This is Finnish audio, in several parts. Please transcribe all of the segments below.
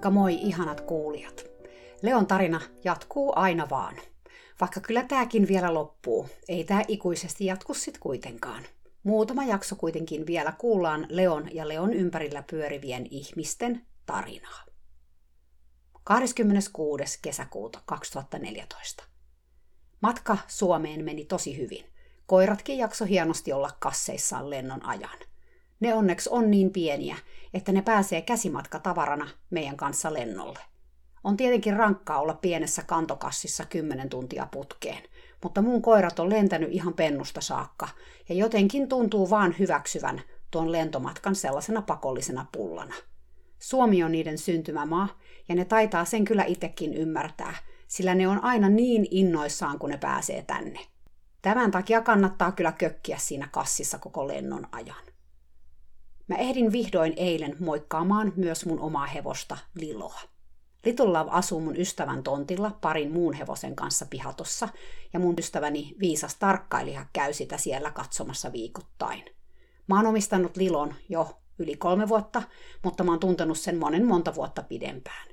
Moikka moi ihanat kuulijat! Leon tarina jatkuu aina vaan. Vaikka kyllä tääkin vielä loppuu, ei tää ikuisesti jatku sit kuitenkaan. Muutama jakso kuitenkin vielä kuullaan Leon ja Leon ympärillä pyörivien ihmisten tarinaa. 26. kesäkuuta 2014. Matka Suomeen meni tosi hyvin. Koiratkin jakso hienosti olla kasseissaan lennon ajan. Ne onneksi on niin pieniä, että ne pääsee käsimatka tavarana meidän kanssa lennolle. On tietenkin rankkaa olla pienessä kantokassissa kymmenen tuntia putkeen, mutta mun koirat on lentänyt ihan pennusta saakka ja jotenkin tuntuu vaan hyväksyvän tuon lentomatkan sellaisena pakollisena pullana. Suomi on niiden syntymämaa ja ne taitaa sen kyllä itsekin ymmärtää, sillä ne on aina niin innoissaan, kun ne pääsee tänne. Tämän takia kannattaa kyllä kökkiä siinä kassissa koko lennon ajan. Mä ehdin vihdoin eilen moikkaamaan myös mun omaa hevosta Liloa. Little Love asuu mun ystävän tontilla parin muun hevosen kanssa pihatossa, ja mun ystäväni viisas tarkkailija käy sitä siellä katsomassa viikoittain. Mä oon omistanut Lilon jo yli kolme vuotta, mutta mä oon tuntenut sen monen monta vuotta pidempään.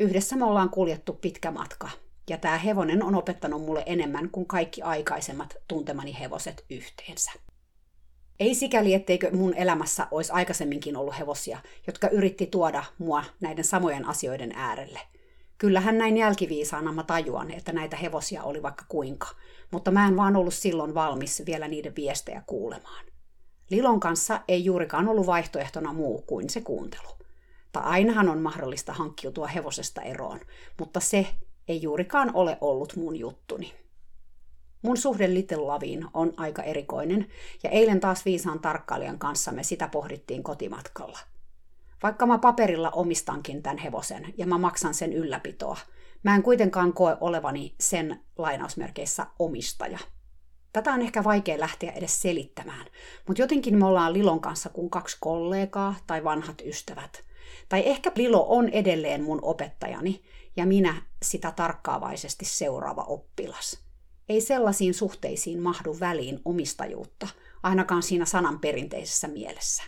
Yhdessä me ollaan kuljettu pitkä matka, ja tämä hevonen on opettanut mulle enemmän kuin kaikki aikaisemmat tuntemani hevoset yhteensä. Ei sikäli, etteikö mun elämässä olisi aikaisemminkin ollut hevosia, jotka yritti tuoda mua näiden samojen asioiden äärelle. Kyllähän näin jälkiviisaana mä tajuan, että näitä hevosia oli vaikka kuinka, mutta mä en vaan ollut silloin valmis vielä niiden viestejä kuulemaan. Lilon kanssa ei juurikaan ollut vaihtoehtona muu kuin se kuuntelu. Tai ainahan on mahdollista hankkiutua hevosesta eroon, mutta se ei juurikaan ole ollut mun juttuni. Mun suhde Little Laviin on aika erikoinen, ja eilen taas viisaan tarkkailijan kanssa me sitä pohdittiin kotimatkalla. Vaikka mä paperilla omistankin tämän hevosen ja mä maksan sen ylläpitoa, mä en kuitenkaan koe olevani sen lainausmerkeissä omistaja. Tätä on ehkä vaikea lähteä edes selittämään, mutta jotenkin me ollaan Lilon kanssa kuin kaksi kollegaa tai vanhat ystävät. Tai ehkä Lilo on edelleen mun opettajani ja minä sitä tarkkaavaisesti seuraava oppilas – ei sellaisiin suhteisiin mahdu väliin omistajuutta, ainakaan siinä sanan perinteisessä mielessä.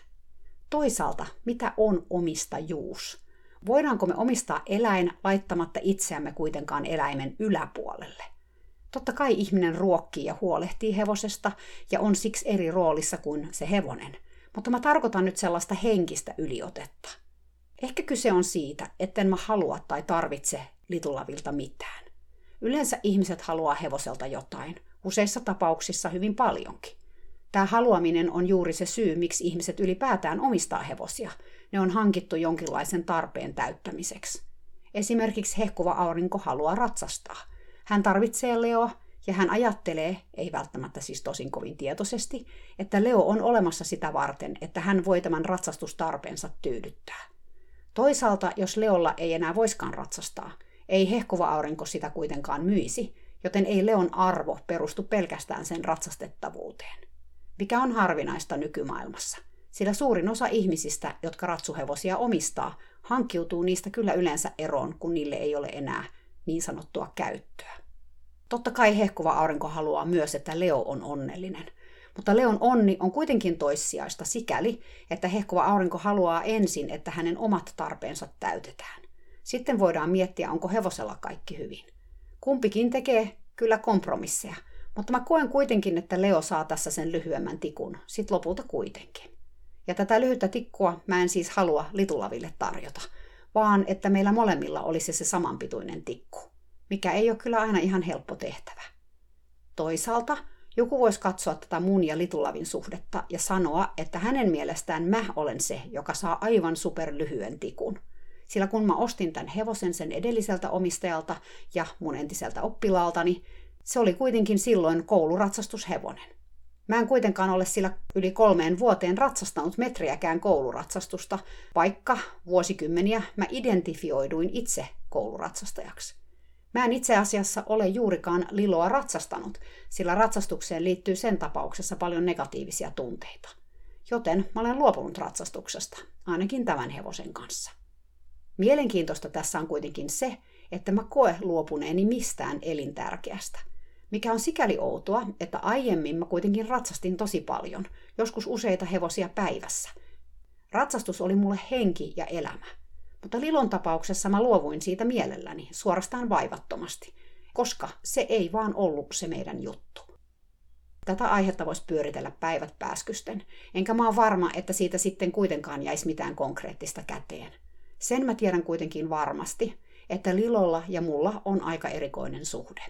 Toisaalta, mitä on omistajuus? Voidaanko me omistaa eläin laittamatta itseämme kuitenkaan eläimen yläpuolelle? Totta kai ihminen ruokkii ja huolehtii hevosesta ja on siksi eri roolissa kuin se hevonen, mutta mä tarkoitan nyt sellaista henkistä yliotetta. Ehkä kyse on siitä, etten mä halua tai tarvitse litulavilta mitään. Yleensä ihmiset haluaa hevoselta jotain, useissa tapauksissa hyvin paljonkin. Tämä haluaminen on juuri se syy, miksi ihmiset ylipäätään omistaa hevosia. Ne on hankittu jonkinlaisen tarpeen täyttämiseksi. Esimerkiksi hehkuva aurinko haluaa ratsastaa. Hän tarvitsee Leoa ja hän ajattelee, ei välttämättä siis tosin kovin tietoisesti, että Leo on olemassa sitä varten, että hän voi tämän ratsastustarpeensa tyydyttää. Toisaalta, jos Leolla ei enää voiskaan ratsastaa, ei hehkuva aurinko sitä kuitenkaan myisi, joten ei Leon arvo perustu pelkästään sen ratsastettavuuteen. Mikä on harvinaista nykymaailmassa, sillä suurin osa ihmisistä, jotka ratsuhevosia omistaa, hankkiutuu niistä kyllä yleensä eroon, kun niille ei ole enää niin sanottua käyttöä. Totta kai hehkuva aurinko haluaa myös, että Leo on onnellinen, mutta Leon onni on kuitenkin toissijaista sikäli, että hehkuva aurinko haluaa ensin, että hänen omat tarpeensa täytetään. Sitten voidaan miettiä, onko hevosella kaikki hyvin. Kumpikin tekee kyllä kompromisseja, mutta mä koen kuitenkin, että Leo saa tässä sen lyhyemmän tikun, sit lopulta kuitenkin. Ja tätä lyhyttä tikkua mä en siis halua litulaville tarjota, vaan että meillä molemmilla olisi se samanpituinen tikku, mikä ei ole kyllä aina ihan helppo tehtävä. Toisaalta joku voisi katsoa tätä mun ja litulavin suhdetta ja sanoa, että hänen mielestään mä olen se, joka saa aivan superlyhyen tikun – sillä kun mä ostin tämän hevosen sen edelliseltä omistajalta ja mun entiseltä oppilaaltani, se oli kuitenkin silloin kouluраtsastushevonen. Mä en kuitenkaan ole sillä yli kolmeen vuoteen ratsastanut metriäkään kouluratsastusta, vaikka vuosikymmeniä mä identifioiduin itse kouluratsastajaksi. Mä en itse asiassa ole juurikaan Liloa ratsastanut, sillä ratsastukseen liittyy sen tapauksessa paljon negatiivisia tunteita. Joten mä olen luopunut ratsastuksesta, ainakin tämän hevosen kanssa. Mielenkiintoista tässä on kuitenkin se, että mä koe luopuneeni mistään elintärkeästä. Mikä on sikäli outoa, että aiemmin mä kuitenkin ratsastin tosi paljon, joskus useita hevosia päivässä. Ratsastus oli mulle henki ja elämä. Mutta Lilon tapauksessa mä luovuin siitä mielelläni, suorastaan vaivattomasti, koska se ei vaan ollut se meidän juttu. Tätä aihetta voisi pyöritellä päivät pääskysten, enkä mä oon varma, että siitä sitten kuitenkaan jäisi mitään konkreettista käteen. Sen mä tiedän kuitenkin varmasti, että Lilolla ja mulla on aika erikoinen suhde.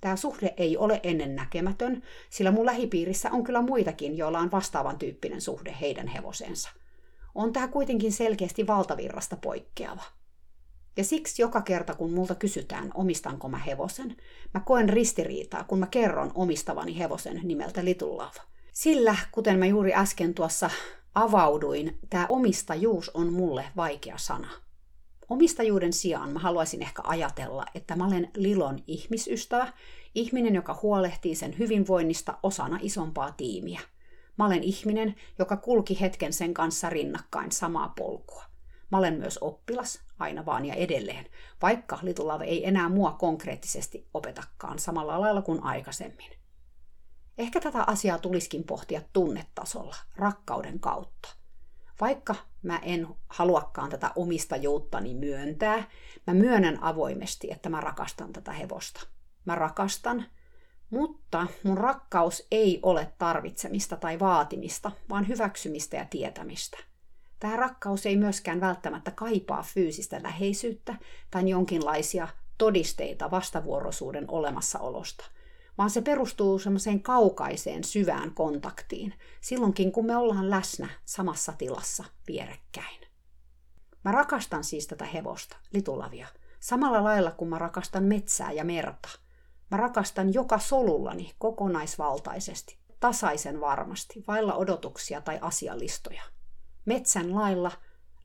Tämä suhde ei ole ennennäkemätön, sillä mun lähipiirissä on kyllä muitakin, joilla on vastaavan tyyppinen suhde heidän hevosensa. On tämä kuitenkin selkeästi valtavirrasta poikkeava. Ja siksi joka kerta, kun multa kysytään, omistanko mä hevosen, mä koen ristiriitaa, kun mä kerron omistavani hevosen nimeltä Little Love. Sillä, kuten mä juuri äsken tuossa avauduin, tämä omistajuus on mulle vaikea sana. Omistajuuden sijaan mä haluaisin ehkä ajatella, että mä olen Lilon ihmisystävä, ihminen, joka huolehtii sen hyvinvoinnista osana isompaa tiimiä. Mä olen ihminen, joka kulki hetken sen kanssa rinnakkain samaa polkua. Mä olen myös oppilas, aina vaan ja edelleen, vaikka Little Love ei enää mua konkreettisesti opetakaan samalla lailla kuin aikaisemmin. Ehkä tätä asiaa tulisikin pohtia tunnetasolla, rakkauden kautta. Vaikka mä en haluakaan tätä omistajuuttani myöntää, mä myönnän avoimesti, että mä rakastan tätä hevosta. Mä rakastan, mutta mun rakkaus ei ole tarvitsemista tai vaatimista, vaan hyväksymistä ja tietämistä. Tämä rakkaus ei myöskään välttämättä kaipaa fyysistä läheisyyttä tai jonkinlaisia todisteita vastavuoroisuuden olemassaolosta – vaan se perustuu semmoiseen kaukaiseen syvään kontaktiin, silloinkin kun me ollaan läsnä samassa tilassa vierekkäin. Mä rakastan siis tätä hevosta, litulavia, samalla lailla kuin mä rakastan metsää ja merta. Mä rakastan joka solullani kokonaisvaltaisesti, tasaisen varmasti, vailla odotuksia tai asialistoja. Metsän lailla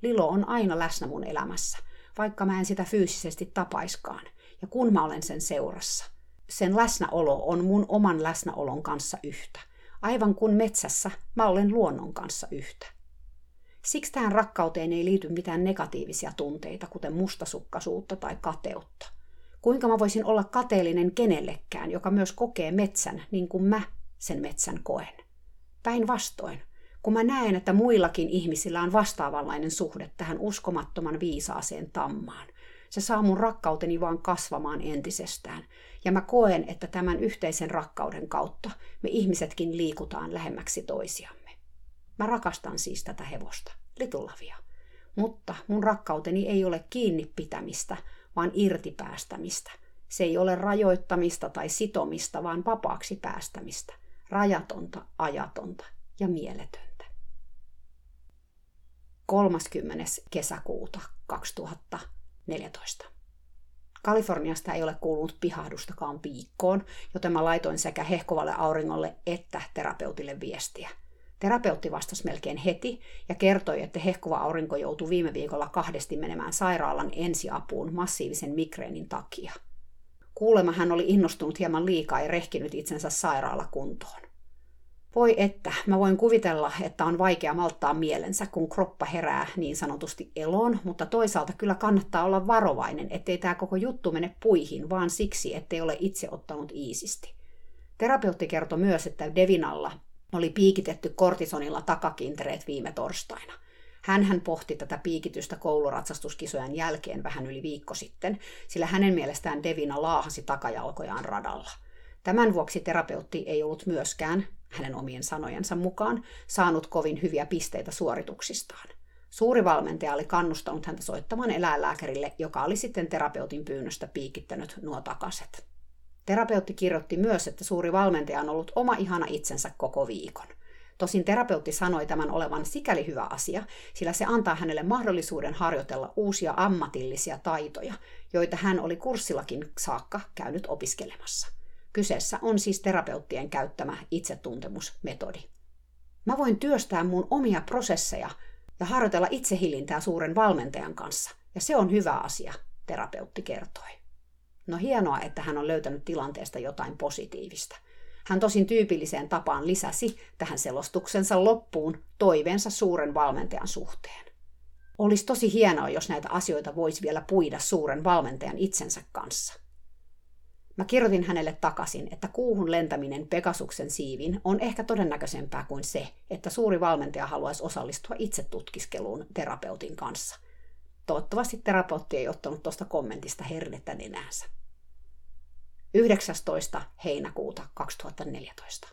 Lilo on aina läsnä mun elämässä, vaikka mä en sitä fyysisesti tapaiskaan, ja kun mä olen sen seurassa – sen läsnäolo on mun oman läsnäolon kanssa yhtä, aivan kuin metsässä mä olen luonnon kanssa yhtä. Siksi tähän rakkauteen ei liity mitään negatiivisia tunteita, kuten mustasukkaisuutta tai kateutta. Kuinka mä voisin olla kateellinen kenellekään, joka myös kokee metsän niin kuin mä sen metsän koen? Päinvastoin, kun mä näen, että muillakin ihmisillä on vastaavanlainen suhde tähän uskomattoman viisaaseen tammaan, se saa mun rakkauteni vaan kasvamaan entisestään. Ja mä koen, että tämän yhteisen rakkauden kautta me ihmisetkin liikutaan lähemmäksi toisiamme. Mä rakastan siis tätä hevosta, litulavia. Mutta mun rakkauteni ei ole kiinni pitämistä, vaan irtipäästämistä. Se ei ole rajoittamista tai sitomista, vaan vapaaksi päästämistä. Rajatonta, ajatonta ja mieletöntä. 30. kesäkuuta 2000 14. Kaliforniasta ei ole kuulunut pihahdustakaan viikkoon, joten mä laitoin sekä hehkovalle auringolle että terapeutille viestiä. Terapeutti vastasi melkein heti ja kertoi, että hehkova aurinko joutui viime viikolla kahdesti menemään sairaalan ensiapuun massiivisen migreenin takia. Kuulemma hän oli innostunut hieman liikaa ja rehkinyt itsensä sairaalakuntoon. Voi että, mä voin kuvitella, että on vaikea malttaa mielensä, kun kroppa herää niin sanotusti eloon, mutta toisaalta kyllä kannattaa olla varovainen, ettei tämä koko juttu mene puihin, vaan siksi, ettei ole itse ottanut iisisti. Terapeutti kertoi myös, että Devinalla oli piikitetty kortisonilla takakintereet viime torstaina. Hän pohti tätä piikitystä kouluratsastuskisojen jälkeen vähän yli viikko sitten, sillä hänen mielestään Devina laahasi takajalkojaan radalla. Tämän vuoksi terapeutti ei ollut myöskään hänen omien sanojensa mukaan, saanut kovin hyviä pisteitä suorituksistaan. Suuri valmentaja oli kannustanut häntä soittamaan eläinlääkärille, joka oli sitten terapeutin pyynnöstä piikittänyt nuo takaset. Terapeutti kirjoitti myös, että suuri valmentaja on ollut oma ihana itsensä koko viikon. Tosin terapeutti sanoi tämän olevan sikäli hyvä asia, sillä se antaa hänelle mahdollisuuden harjoitella uusia ammatillisia taitoja, joita hän oli kurssillakin saakka käynyt opiskelemassa. Kyseessä on siis terapeuttien käyttämä itsetuntemusmetodi. Mä voin työstää mun omia prosesseja ja harjoitella itsehillintää suuren valmentajan kanssa, ja se on hyvä asia, terapeutti kertoi. No hienoa, että hän on löytänyt tilanteesta jotain positiivista. Hän tosin tyypilliseen tapaan lisäsi tähän selostuksensa loppuun toiveensa suuren valmentajan suhteen. Olisi tosi hienoa, jos näitä asioita voisi vielä puida suuren valmentajan itsensä kanssa. Mä kirjoitin hänelle takaisin, että kuuhun lentäminen Pegasuksen siivin on ehkä todennäköisempää kuin se, että suuri valmentaja haluaisi osallistua itse tutkiskeluun terapeutin kanssa. Toivottavasti terapeutti ei ottanut tuosta kommentista hernettä nenäänsä. 19. heinäkuuta 2014.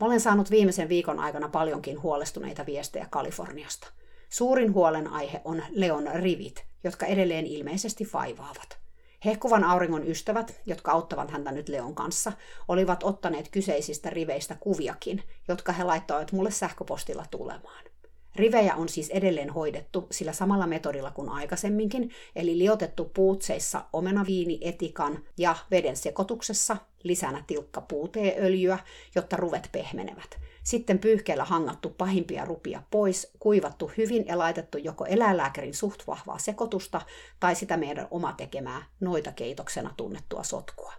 Mä olen saanut viimeisen viikon aikana paljonkin huolestuneita viestejä Kaliforniasta. Suurin huolenaihe on Leon rivit, jotka edelleen ilmeisesti vaivaavat. Hehkuvan auringon ystävät, jotka auttavat häntä nyt Leon kanssa, olivat ottaneet kyseisistä riveistä kuviakin, jotka he laittoivat mulle sähköpostilla tulemaan. Rivejä on siis edelleen hoidettu sillä samalla metodilla kuin aikaisemminkin, eli liotettu puutseissa omenaviini, etikan ja veden sekoituksessa, lisänä tilkka puuteeöljyä, jotta ruvet pehmenevät. Sitten pyyhkeellä hangattu pahimpia rupia pois, kuivattu hyvin ja laitettu joko eläinlääkärin suht vahvaa sekoitusta tai sitä meidän oma tekemää noita keitoksena tunnettua sotkua.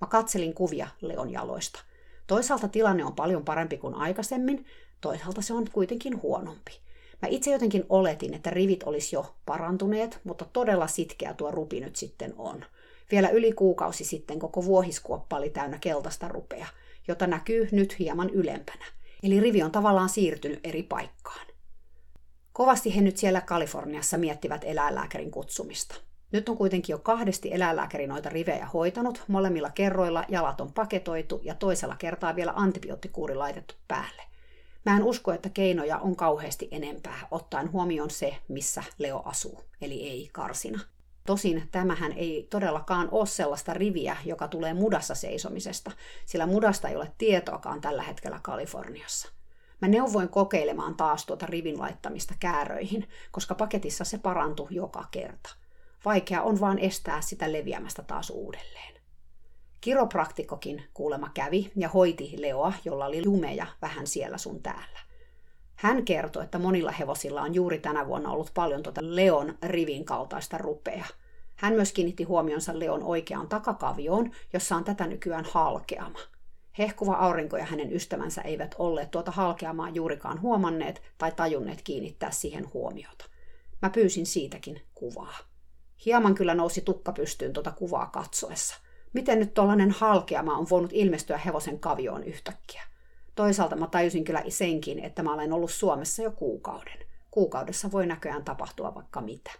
Mä katselin kuvia Leon jaloista. Toisaalta tilanne on paljon parempi kuin aikaisemmin, toisaalta se on kuitenkin huonompi. Mä itse jotenkin oletin, että rivit olisi jo parantuneet, mutta todella sitkeä tuo rupi nyt sitten on. Vielä yli kuukausi sitten koko vuohiskuoppa oli täynnä keltaista rupea, jota näkyy nyt hieman ylempänä. Eli rivi on tavallaan siirtynyt eri paikkaan. Kovasti he nyt siellä Kaliforniassa miettivät eläinlääkärin kutsumista. Nyt on kuitenkin jo kahdesti eläinlääkäri noita rivejä hoitanut, molemmilla kerroilla jalat on paketoitu ja toisella kertaa vielä antibioottikuuri laitettu päälle. Mä en usko, että keinoja on kauheasti enempää, ottaen huomioon se, missä Leo asuu, eli ei karsina. Tosin tämähän ei todellakaan ole sellaista riviä, joka tulee mudassa seisomisesta, sillä mudasta ei ole tietoakaan tällä hetkellä Kaliforniassa. Mä neuvoin kokeilemaan taas tuota rivin laittamista kääröihin, koska paketissa se parantui joka kerta. Vaikea on vaan estää sitä leviämästä taas uudelleen. Kiropraktikokin kuulema kävi ja hoiti Leoa, jolla oli jumeja vähän siellä sun täällä. Hän kertoi, että monilla hevosilla on juuri tänä vuonna ollut paljon tuota Leon rivin kaltaista rupea. Hän myös kiinnitti huomionsa Leon oikeaan takakavioon, jossa on tätä nykyään halkeama. Hehkuva aurinko ja hänen ystävänsä eivät olleet tuota halkeamaa juurikaan huomanneet tai tajunneet kiinnittää siihen huomiota. Mä pyysin siitäkin kuvaa. Hieman kyllä nousi tukka pystyyn tuota kuvaa katsoessa – miten nyt tuollainen halkeama on voinut ilmestyä hevosen kavioon yhtäkkiä. Toisaalta mä tajusin kyllä senkin, että mä olen ollut Suomessa jo kuukauden. Kuukaudessa voi näköjään tapahtua vaikka mitä.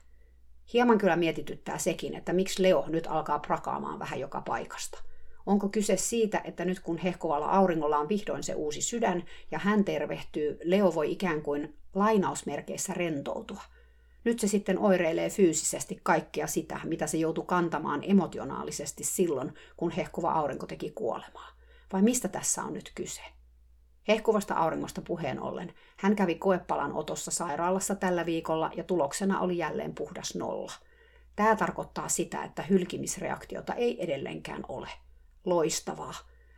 Hieman kyllä mietityttää sekin, että miksi Leo nyt alkaa prakaamaan vähän joka paikasta. Onko kyse siitä, että nyt kun hehkuvalla auringolla on vihdoin se uusi sydän ja hän tervehtyy, Leo voi ikään kuin lainausmerkeissä rentoutua – nyt se sitten oireilee fyysisesti kaikkea sitä, mitä se joutui kantamaan emotionaalisesti silloin, kun hehkuva aurinko teki kuolemaa. Vai mistä tässä on nyt kyse? Hehkuvasta auringosta puheen ollen, hän kävi koepalan otossa sairaalassa tällä viikolla ja tuloksena oli jälleen puhdas nolla. Tämä tarkoittaa sitä, että hylkimisreaktiota ei edelleenkään ole. Loistavaa.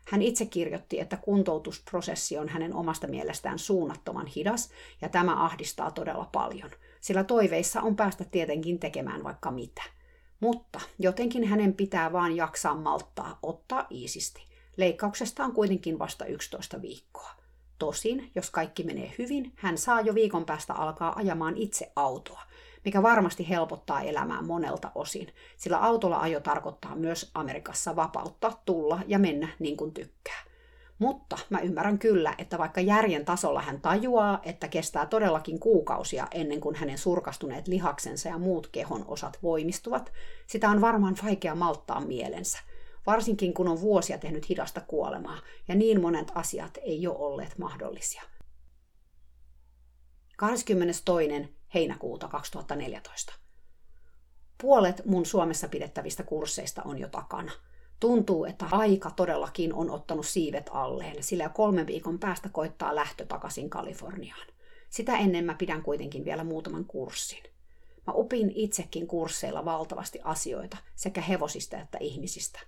Hän itse kirjoitti, että kuntoutusprosessi on hänen omasta mielestään suunnattoman hidas ja tämä ahdistaa todella paljon – sillä toiveissa on päästä tietenkin tekemään vaikka mitä. Mutta jotenkin hänen pitää vaan jaksaa malttaa, ottaa iisisti. Leikkauksesta on kuitenkin vasta 11 viikkoa. Tosin, jos kaikki menee hyvin, hän saa jo viikon päästä alkaa ajamaan itse autoa, mikä varmasti helpottaa elämää monelta osin, sillä autolla ajo tarkoittaa myös Amerikassa vapautta tulla ja mennä niin kuin tykkää. Mutta mä ymmärrän kyllä, että vaikka järjen tasolla hän tajuaa, että kestää todellakin kuukausia ennen kuin hänen surkastuneet lihaksensa ja muut kehon osat voimistuvat, sitä on varmaan vaikea malttaa mielensä. Varsinkin kun on vuosia tehnyt hidasta kuolemaa ja niin monet asiat ei ole olleet mahdollisia. 22. heinäkuuta 2014. Puolet mun Suomessa pidettävistä kursseista on jo takana – Tuntuu, että aika todellakin on ottanut siivet alleen, sillä kolmen viikon päästä koittaa lähtö takaisin Kaliforniaan. Sitä ennen mä pidän kuitenkin vielä muutaman kurssin. Mä opin itsekin kursseilla valtavasti asioita, sekä hevosista että ihmisistä.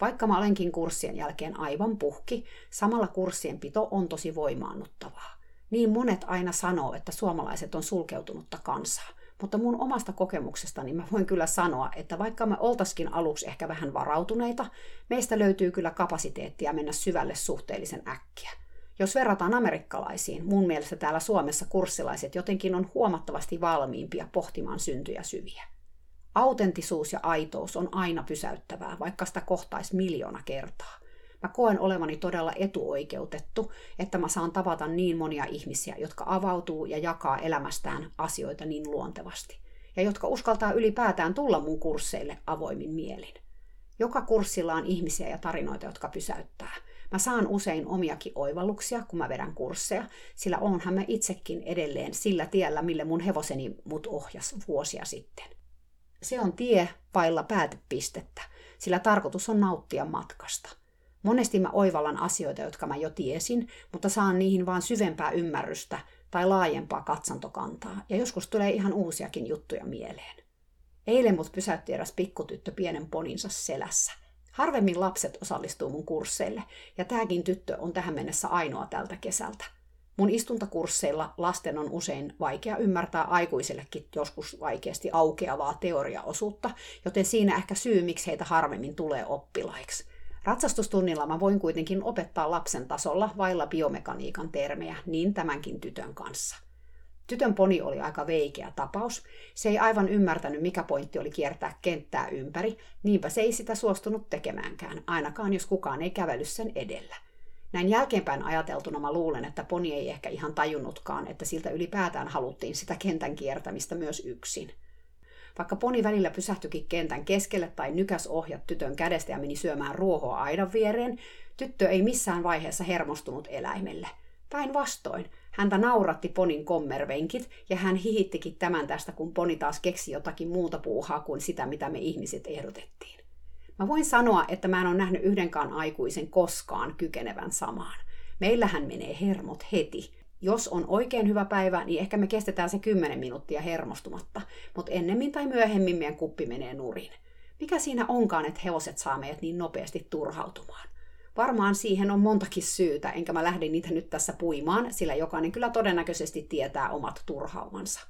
Vaikka mä olenkin kurssien jälkeen aivan puhki, samalla kurssien pito on tosi voimaannuttavaa. Niin monet aina sanoo, että suomalaiset on sulkeutunutta kansaa, Mutta mun omasta kokemuksestani mä voin kyllä sanoa, että vaikka me oltaskin aluksi ehkä vähän varautuneita, meistä löytyy kyllä kapasiteettia mennä syvälle suhteellisen äkkiä. Jos verrataan amerikkalaisiin, mun mielestä täällä Suomessa kurssilaiset jotenkin on huomattavasti valmiimpia pohtimaan syntyjä syviä. Autentisuus ja aitous on aina pysäyttävää, vaikka sitä kohtaisi miljoona kertaa. Mä koen olevani todella etuoikeutettu, että mä saan tavata niin monia ihmisiä, jotka avautuu ja jakaa elämästään asioita niin luontevasti. Ja jotka uskaltaa ylipäätään tulla mun kursseille avoimin mielin. Joka kurssilla on ihmisiä ja tarinoita, jotka pysäyttää. Mä saan usein omiakin oivalluksia, kun mä vedän kursseja, sillä onhan mä itsekin edelleen sillä tiellä, mille mun hevoseni mut ohjas vuosia sitten. Se on tie pailla päätepistettä, sillä tarkoitus on nauttia matkasta. Monesti mä oivallan asioita, jotka mä jo tiesin, mutta saan niihin vaan syvempää ymmärrystä tai laajempaa katsantokantaa, ja joskus tulee ihan uusiakin juttuja mieleen. Eilen mut pysäytti eräs pikkutyttö pienen poninsa selässä. Harvemmin lapset osallistuu mun kursseille, ja tämäkin tyttö on tähän mennessä ainoa tältä kesältä. Mun istuntakursseilla lasten on usein vaikea ymmärtää aikuisillekin joskus vaikeasti aukeavaa teoriaosuutta, joten siinä ehkä syy, miksi heitä harvemmin tulee oppilaiksi. Ratsastustunnilla mä voin kuitenkin opettaa lapsen tasolla vailla biomekaniikan termejä, niin tämänkin tytön kanssa. Tytön poni oli aika veikeä tapaus. Se ei aivan ymmärtänyt, mikä pointti oli kiertää kenttää ympäri, niinpä se ei sitä suostunut tekemäänkään, ainakaan jos kukaan ei kävely sen edellä. Näin jälkeenpäin ajateltuna mä luulen, että poni ei ehkä ihan tajunnutkaan, että siltä ylipäätään haluttiin sitä kentän kiertämistä myös yksin. Vaikka poni välillä pysähtyikin kentän keskelle tai nykäs ohjat tytön kädestä ja meni syömään ruohoa aidan viereen, tyttö ei missään vaiheessa hermostunut eläimelle. Päinvastoin, häntä nauratti ponin kommervenkit ja hän hihittikin tämän tästä, kun poni taas keksi jotakin muuta puuhaa kuin sitä, mitä me ihmiset ehdotettiin. Mä voin sanoa, että mä en ole nähnyt yhdenkään aikuisen koskaan kykenevän samaan. Meillähän menee hermot heti, jos on oikein hyvä päivä, niin ehkä me kestetään se 10 minuuttia hermostumatta, mutta ennemmin tai myöhemmin meidän kuppi menee nurin. Mikä siinä onkaan, että hevoset saa meidät niin nopeasti turhautumaan? Varmaan siihen on montakin syytä, enkä mä lähde niitä nyt tässä puimaan, sillä jokainen kyllä todennäköisesti tietää omat turhaumansa.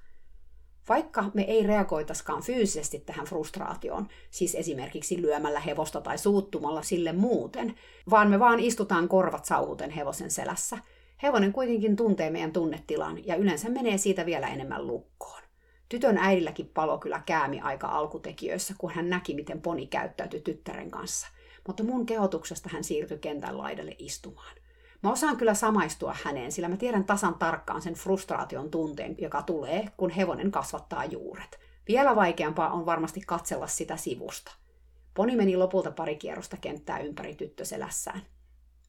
Vaikka me ei reagoitaskaan fyysisesti tähän frustraatioon, siis esimerkiksi lyömällä hevosta tai suuttumalla sille muuten, vaan me vaan istutaan korvat sauhuten hevosen selässä – Hevonen kuitenkin tuntee meidän tunnetilan ja yleensä menee siitä vielä enemmän lukkoon. Tytön äidilläkin palo kyllä käämi aika alkutekijöissä, kun hän näki, miten poni käyttäytyi tyttären kanssa. Mutta mun kehotuksesta hän siirtyi kentän laidalle istumaan. Mä osaan kyllä samaistua häneen, sillä mä tiedän tasan tarkkaan sen frustraation tunteen, joka tulee, kun hevonen kasvattaa juuret. Vielä vaikeampaa on varmasti katsella sitä sivusta. Poni meni lopulta pari kierrosta kenttää ympäri tyttöselässään.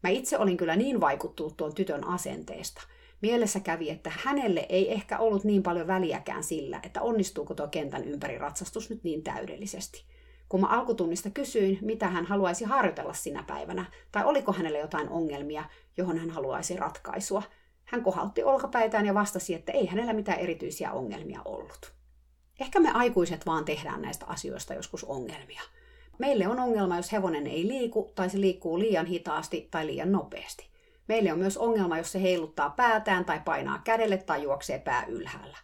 Mä itse olin kyllä niin vaikuttunut tuon tytön asenteesta. Mielessä kävi, että hänelle ei ehkä ollut niin paljon väliäkään sillä, että onnistuuko tuo kentän ympäri ratsastus nyt niin täydellisesti. Kun mä alkutunnista kysyin, mitä hän haluaisi harjoitella sinä päivänä, tai oliko hänelle jotain ongelmia, johon hän haluaisi ratkaisua, hän kohautti olkapäitään ja vastasi, että ei hänellä mitään erityisiä ongelmia ollut. Ehkä me aikuiset vaan tehdään näistä asioista joskus ongelmia – Meille on ongelma, jos hevonen ei liiku tai se liikkuu liian hitaasti tai liian nopeasti. Meille on myös ongelma, jos se heiluttaa päätään tai painaa kädelle tai juoksee pää ylhäällä.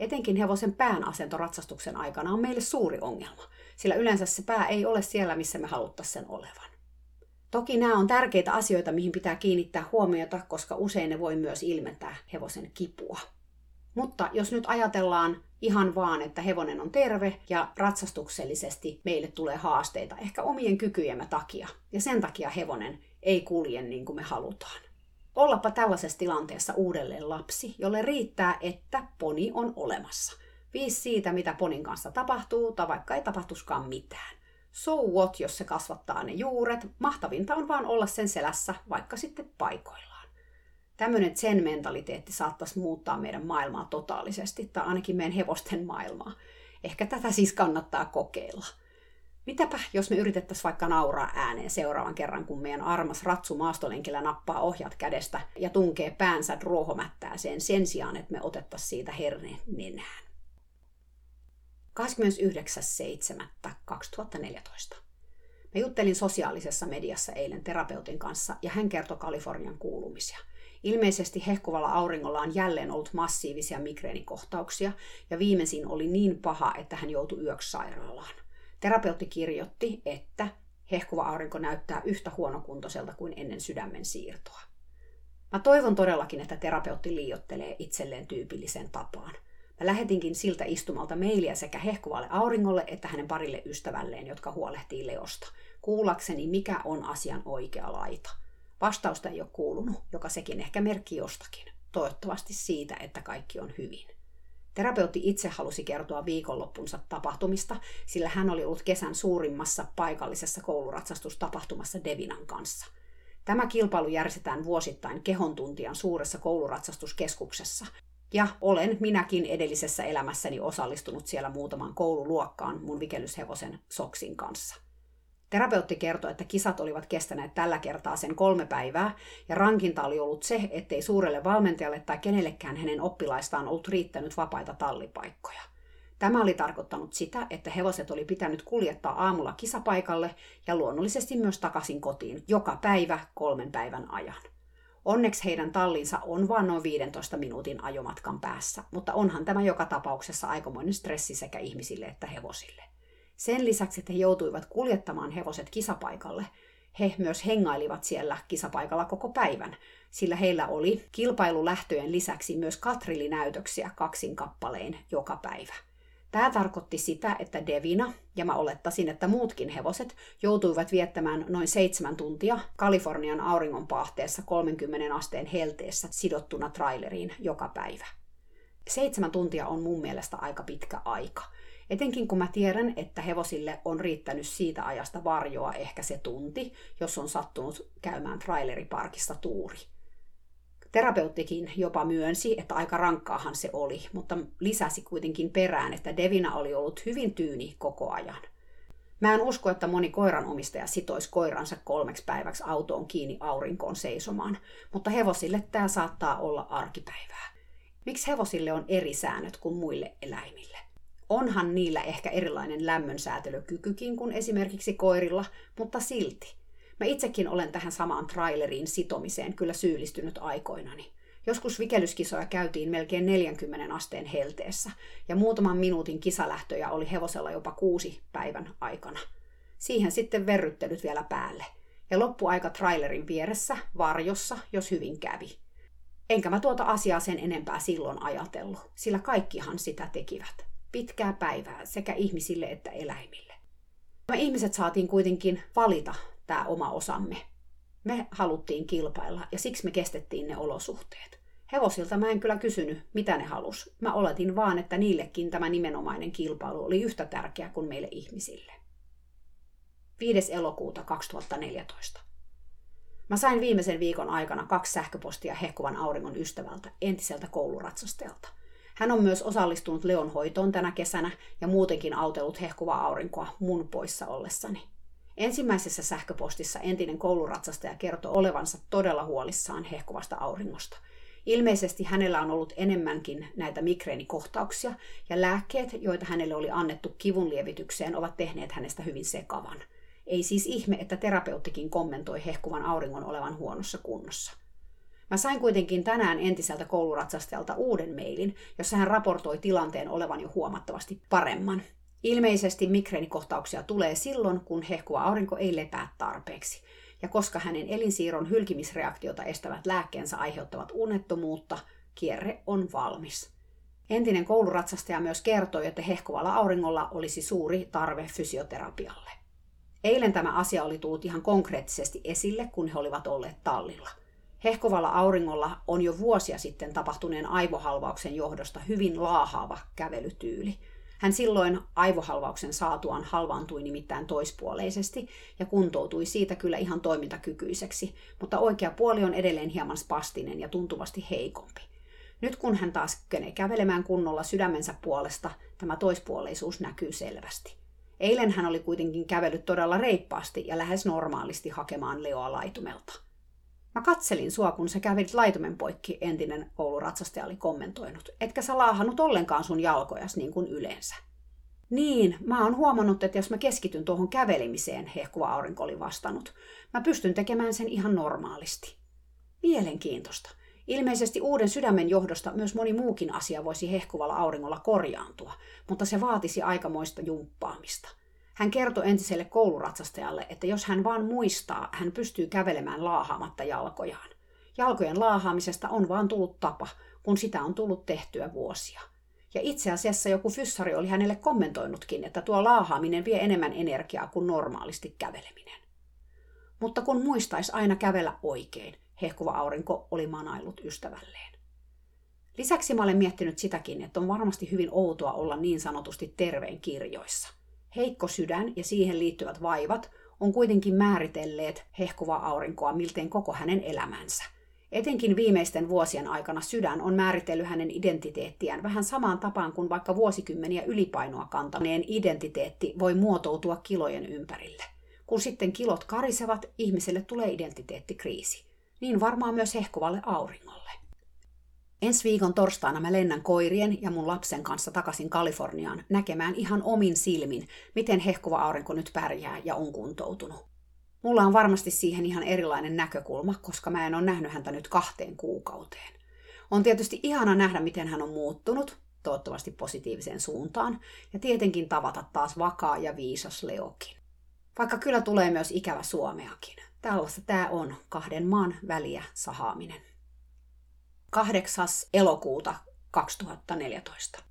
Etenkin hevosen pään asento ratsastuksen aikana on meille suuri ongelma, sillä yleensä se pää ei ole siellä, missä me haluttaisiin sen olevan. Toki nämä on tärkeitä asioita, mihin pitää kiinnittää huomiota, koska usein ne voi myös ilmentää hevosen kipua. Mutta jos nyt ajatellaan ihan vaan, että hevonen on terve ja ratsastuksellisesti meille tulee haasteita ehkä omien kykyjemme takia. Ja sen takia hevonen ei kulje niin kuin me halutaan. Ollapa tällaisessa tilanteessa uudelleen lapsi, jolle riittää, että poni on olemassa. Viisi siitä, mitä ponin kanssa tapahtuu, tai vaikka ei tapahtuskaan mitään. So what, jos se kasvattaa ne juuret, mahtavinta on vaan olla sen selässä, vaikka sitten paikoilla tämmöinen sen mentaliteetti saattaisi muuttaa meidän maailmaa totaalisesti, tai ainakin meidän hevosten maailmaa. Ehkä tätä siis kannattaa kokeilla. Mitäpä, jos me yritettäisiin vaikka nauraa ääneen seuraavan kerran, kun meidän armas ratsu maastolenkillä nappaa ohjat kädestä ja tunkee päänsä ruohomättääseen sen sijaan, että me otettaisiin siitä herneen nenään. 29.7.2014. Mä juttelin sosiaalisessa mediassa eilen terapeutin kanssa ja hän kertoi Kalifornian kuulumisia – Ilmeisesti hehkuvalla auringolla on jälleen ollut massiivisia migreenikohtauksia, ja viimeisin oli niin paha, että hän joutui yöksi sairaalaan. Terapeutti kirjoitti, että hehkuva aurinko näyttää yhtä huonokuntoiselta kuin ennen sydämen siirtoa. Mä toivon todellakin, että terapeutti liiottelee itselleen tyypilliseen tapaan. Mä lähetinkin siltä istumalta mailia sekä hehkuvalle auringolle että hänen parille ystävälleen, jotka huolehtii Leosta, kuullakseni mikä on asian oikea laita. Vastausta ei ole kuulunut, joka sekin ehkä merkki jostakin. Toivottavasti siitä, että kaikki on hyvin. Terapeutti itse halusi kertoa viikonloppunsa tapahtumista, sillä hän oli ollut kesän suurimmassa paikallisessa kouluratsastustapahtumassa Devinan kanssa. Tämä kilpailu järjestetään vuosittain kehontuntijan suuressa kouluratsastuskeskuksessa, ja olen minäkin edellisessä elämässäni osallistunut siellä muutaman koululuokkaan mun vikellyshevosen Soksin kanssa. Terapeutti kertoi, että kisat olivat kestäneet tällä kertaa sen kolme päivää, ja rankinta oli ollut se, ettei suurelle valmentajalle tai kenellekään hänen oppilaistaan ollut riittänyt vapaita tallipaikkoja. Tämä oli tarkoittanut sitä, että hevoset oli pitänyt kuljettaa aamulla kisapaikalle ja luonnollisesti myös takaisin kotiin joka päivä kolmen päivän ajan. Onneksi heidän tallinsa on vain noin 15 minuutin ajomatkan päässä, mutta onhan tämä joka tapauksessa aikamoinen stressi sekä ihmisille että hevosille. Sen lisäksi, että he joutuivat kuljettamaan hevoset kisapaikalle, he myös hengailivat siellä kisapaikalla koko päivän, sillä heillä oli kilpailulähtöjen lisäksi myös katrillinäytöksiä kaksin kappaleen joka päivä. Tämä tarkoitti sitä, että Devina, ja mä olettaisin, että muutkin hevoset, joutuivat viettämään noin seitsemän tuntia Kalifornian auringonpaahteessa 30 asteen helteessä sidottuna traileriin joka päivä. Seitsemän tuntia on mun mielestä aika pitkä aika. Etenkin kun mä tiedän, että hevosille on riittänyt siitä ajasta varjoa ehkä se tunti, jos on sattunut käymään traileriparkissa tuuri. Terapeuttikin jopa myönsi, että aika rankkaahan se oli, mutta lisäsi kuitenkin perään, että Devina oli ollut hyvin tyyni koko ajan. Mä en usko, että moni koiranomistaja sitoisi koiransa kolmeksi päiväksi autoon kiinni aurinkoon seisomaan, mutta hevosille tämä saattaa olla arkipäivää. Miksi hevosille on eri säännöt kuin muille eläimille? Onhan niillä ehkä erilainen lämmönsäätelykykykin kuin esimerkiksi koirilla, mutta silti. Mä itsekin olen tähän samaan traileriin sitomiseen kyllä syyllistynyt aikoinani. Joskus vikelyskisoja käytiin melkein 40 asteen helteessä, ja muutaman minuutin kisalähtöjä oli hevosella jopa kuusi päivän aikana. Siihen sitten verryttelyt vielä päälle, ja loppuaika trailerin vieressä, varjossa, jos hyvin kävi. Enkä mä tuota asiaa sen enempää silloin ajatellut, sillä kaikkihan sitä tekivät. Pitkää päivää sekä ihmisille että eläimille. Me ihmiset saatiin kuitenkin valita tämä oma osamme. Me haluttiin kilpailla ja siksi me kestettiin ne olosuhteet. Hevosilta mä en kyllä kysynyt, mitä ne halus. Mä oletin vaan, että niillekin tämä nimenomainen kilpailu oli yhtä tärkeä kuin meille ihmisille. 5. elokuuta 2014. Mä sain viimeisen viikon aikana kaksi sähköpostia hehkuvan auringon ystävältä, entiseltä kouluratsastajalta. Hän on myös osallistunut Leon hoitoon tänä kesänä ja muutenkin autellut hehkuvaa aurinkoa mun poissa ollessani. Ensimmäisessä sähköpostissa entinen kouluratsastaja kertoi olevansa todella huolissaan hehkuvasta auringosta. Ilmeisesti hänellä on ollut enemmänkin näitä migreenikohtauksia, ja lääkkeet, joita hänelle oli annettu kivun lievitykseen, ovat tehneet hänestä hyvin sekavan. Ei siis ihme, että terapeuttikin kommentoi hehkuvan auringon olevan huonossa kunnossa. Mä sain kuitenkin tänään entiseltä kouluratsastajalta uuden mailin, jossa hän raportoi tilanteen olevan jo huomattavasti paremman. Ilmeisesti migreenikohtauksia tulee silloin, kun hehkuva aurinko ei lepää tarpeeksi. Ja koska hänen elinsiirron hylkimisreaktiota estävät lääkkeensä aiheuttavat unettomuutta, kierre on valmis. Entinen kouluratsastaja myös kertoi, että hehkuvalla auringolla olisi suuri tarve fysioterapialle. Eilen tämä asia oli tullut ihan konkreettisesti esille, kun he olivat olleet tallilla. Hehkovalla auringolla on jo vuosia sitten tapahtuneen aivohalvauksen johdosta hyvin laahaava kävelytyyli – hän silloin aivohalvauksen saatuaan halvaantui nimittäin toispuoleisesti ja kuntoutui siitä kyllä ihan toimintakykyiseksi, mutta oikea puoli on edelleen hieman spastinen ja tuntuvasti heikompi. Nyt kun hän taas kykenee kävelemään kunnolla sydämensä puolesta, tämä toispuoleisuus näkyy selvästi. Eilen hän oli kuitenkin kävellyt todella reippaasti ja lähes normaalisti hakemaan Leoa laitumelta. Mä katselin sua, kun sä kävit laitumen poikki, entinen kouluratsastaja oli kommentoinut. Etkä sä laahannut ollenkaan sun jalkojas niin kuin yleensä. Niin, mä oon huomannut, että jos mä keskityn tuohon kävelemiseen, hehkuva aurinko oli vastannut, mä pystyn tekemään sen ihan normaalisti. Mielenkiintoista. Ilmeisesti uuden sydämen johdosta myös moni muukin asia voisi hehkuvalla auringolla korjaantua, mutta se vaatisi aikamoista jumppaamista. Hän kertoi entiselle kouluratsastajalle, että jos hän vaan muistaa, hän pystyy kävelemään laahaamatta jalkojaan. Jalkojen laahaamisesta on vaan tullut tapa, kun sitä on tullut tehtyä vuosia. Ja itse asiassa joku fyssari oli hänelle kommentoinutkin, että tuo laahaaminen vie enemmän energiaa kuin normaalisti käveleminen. Mutta kun muistaisi aina kävellä oikein, hehkuva aurinko oli manaillut ystävälleen. Lisäksi mä olen miettinyt sitäkin, että on varmasti hyvin outoa olla niin sanotusti terveen kirjoissa. Heikko sydän ja siihen liittyvät vaivat on kuitenkin määritelleet hehkuvaa aurinkoa miltein koko hänen elämänsä. Etenkin viimeisten vuosien aikana sydän on määritellyt hänen identiteettiään vähän samaan tapaan kuin vaikka vuosikymmeniä ylipainoa kantaneen identiteetti voi muotoutua kilojen ympärille. Kun sitten kilot karisevat, ihmiselle tulee identiteettikriisi niin varmaan myös hehkuvalle auringolle. Ensi viikon torstaina mä lennän koirien ja mun lapsen kanssa takaisin Kaliforniaan näkemään ihan omin silmin, miten hehkuva aurinko nyt pärjää ja on kuntoutunut. Mulla on varmasti siihen ihan erilainen näkökulma, koska mä en ole nähnyt häntä nyt kahteen kuukauteen. On tietysti ihana nähdä, miten hän on muuttunut, toivottavasti positiiviseen suuntaan, ja tietenkin tavata taas vakaa ja viisas Leokin. Vaikka kyllä tulee myös ikävä Suomeakin. Tällaista tämä on kahden maan väliä sahaaminen. 8. elokuuta 2014.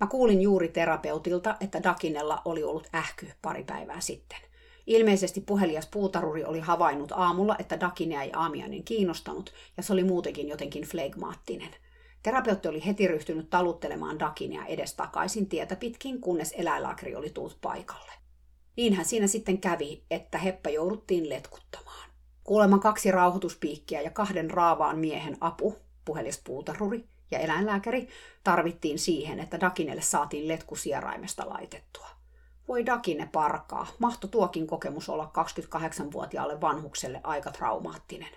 Mä kuulin juuri terapeutilta, että Dakinella oli ollut ähky pari päivää sitten. Ilmeisesti puhelias puutaruri oli havainnut aamulla, että Dakinea ei aamiainen kiinnostanut, ja se oli muutenkin jotenkin flegmaattinen. Terapeutti oli heti ryhtynyt taluttelemaan Dakinea edestakaisin tietä pitkin, kunnes eläinlääkäri oli tullut paikalle. Niinhän siinä sitten kävi, että Heppä jouduttiin letkuttamaan. Kuulemma kaksi rauhoituspiikkiä ja kahden raavaan miehen apu, puhelispuutaruri ja eläinlääkäri, tarvittiin siihen, että Dakinelle saatiin letku sieraimesta laitettua. Voi Dakine parkaa, mahto tuokin kokemus olla 28-vuotiaalle vanhukselle aika traumaattinen.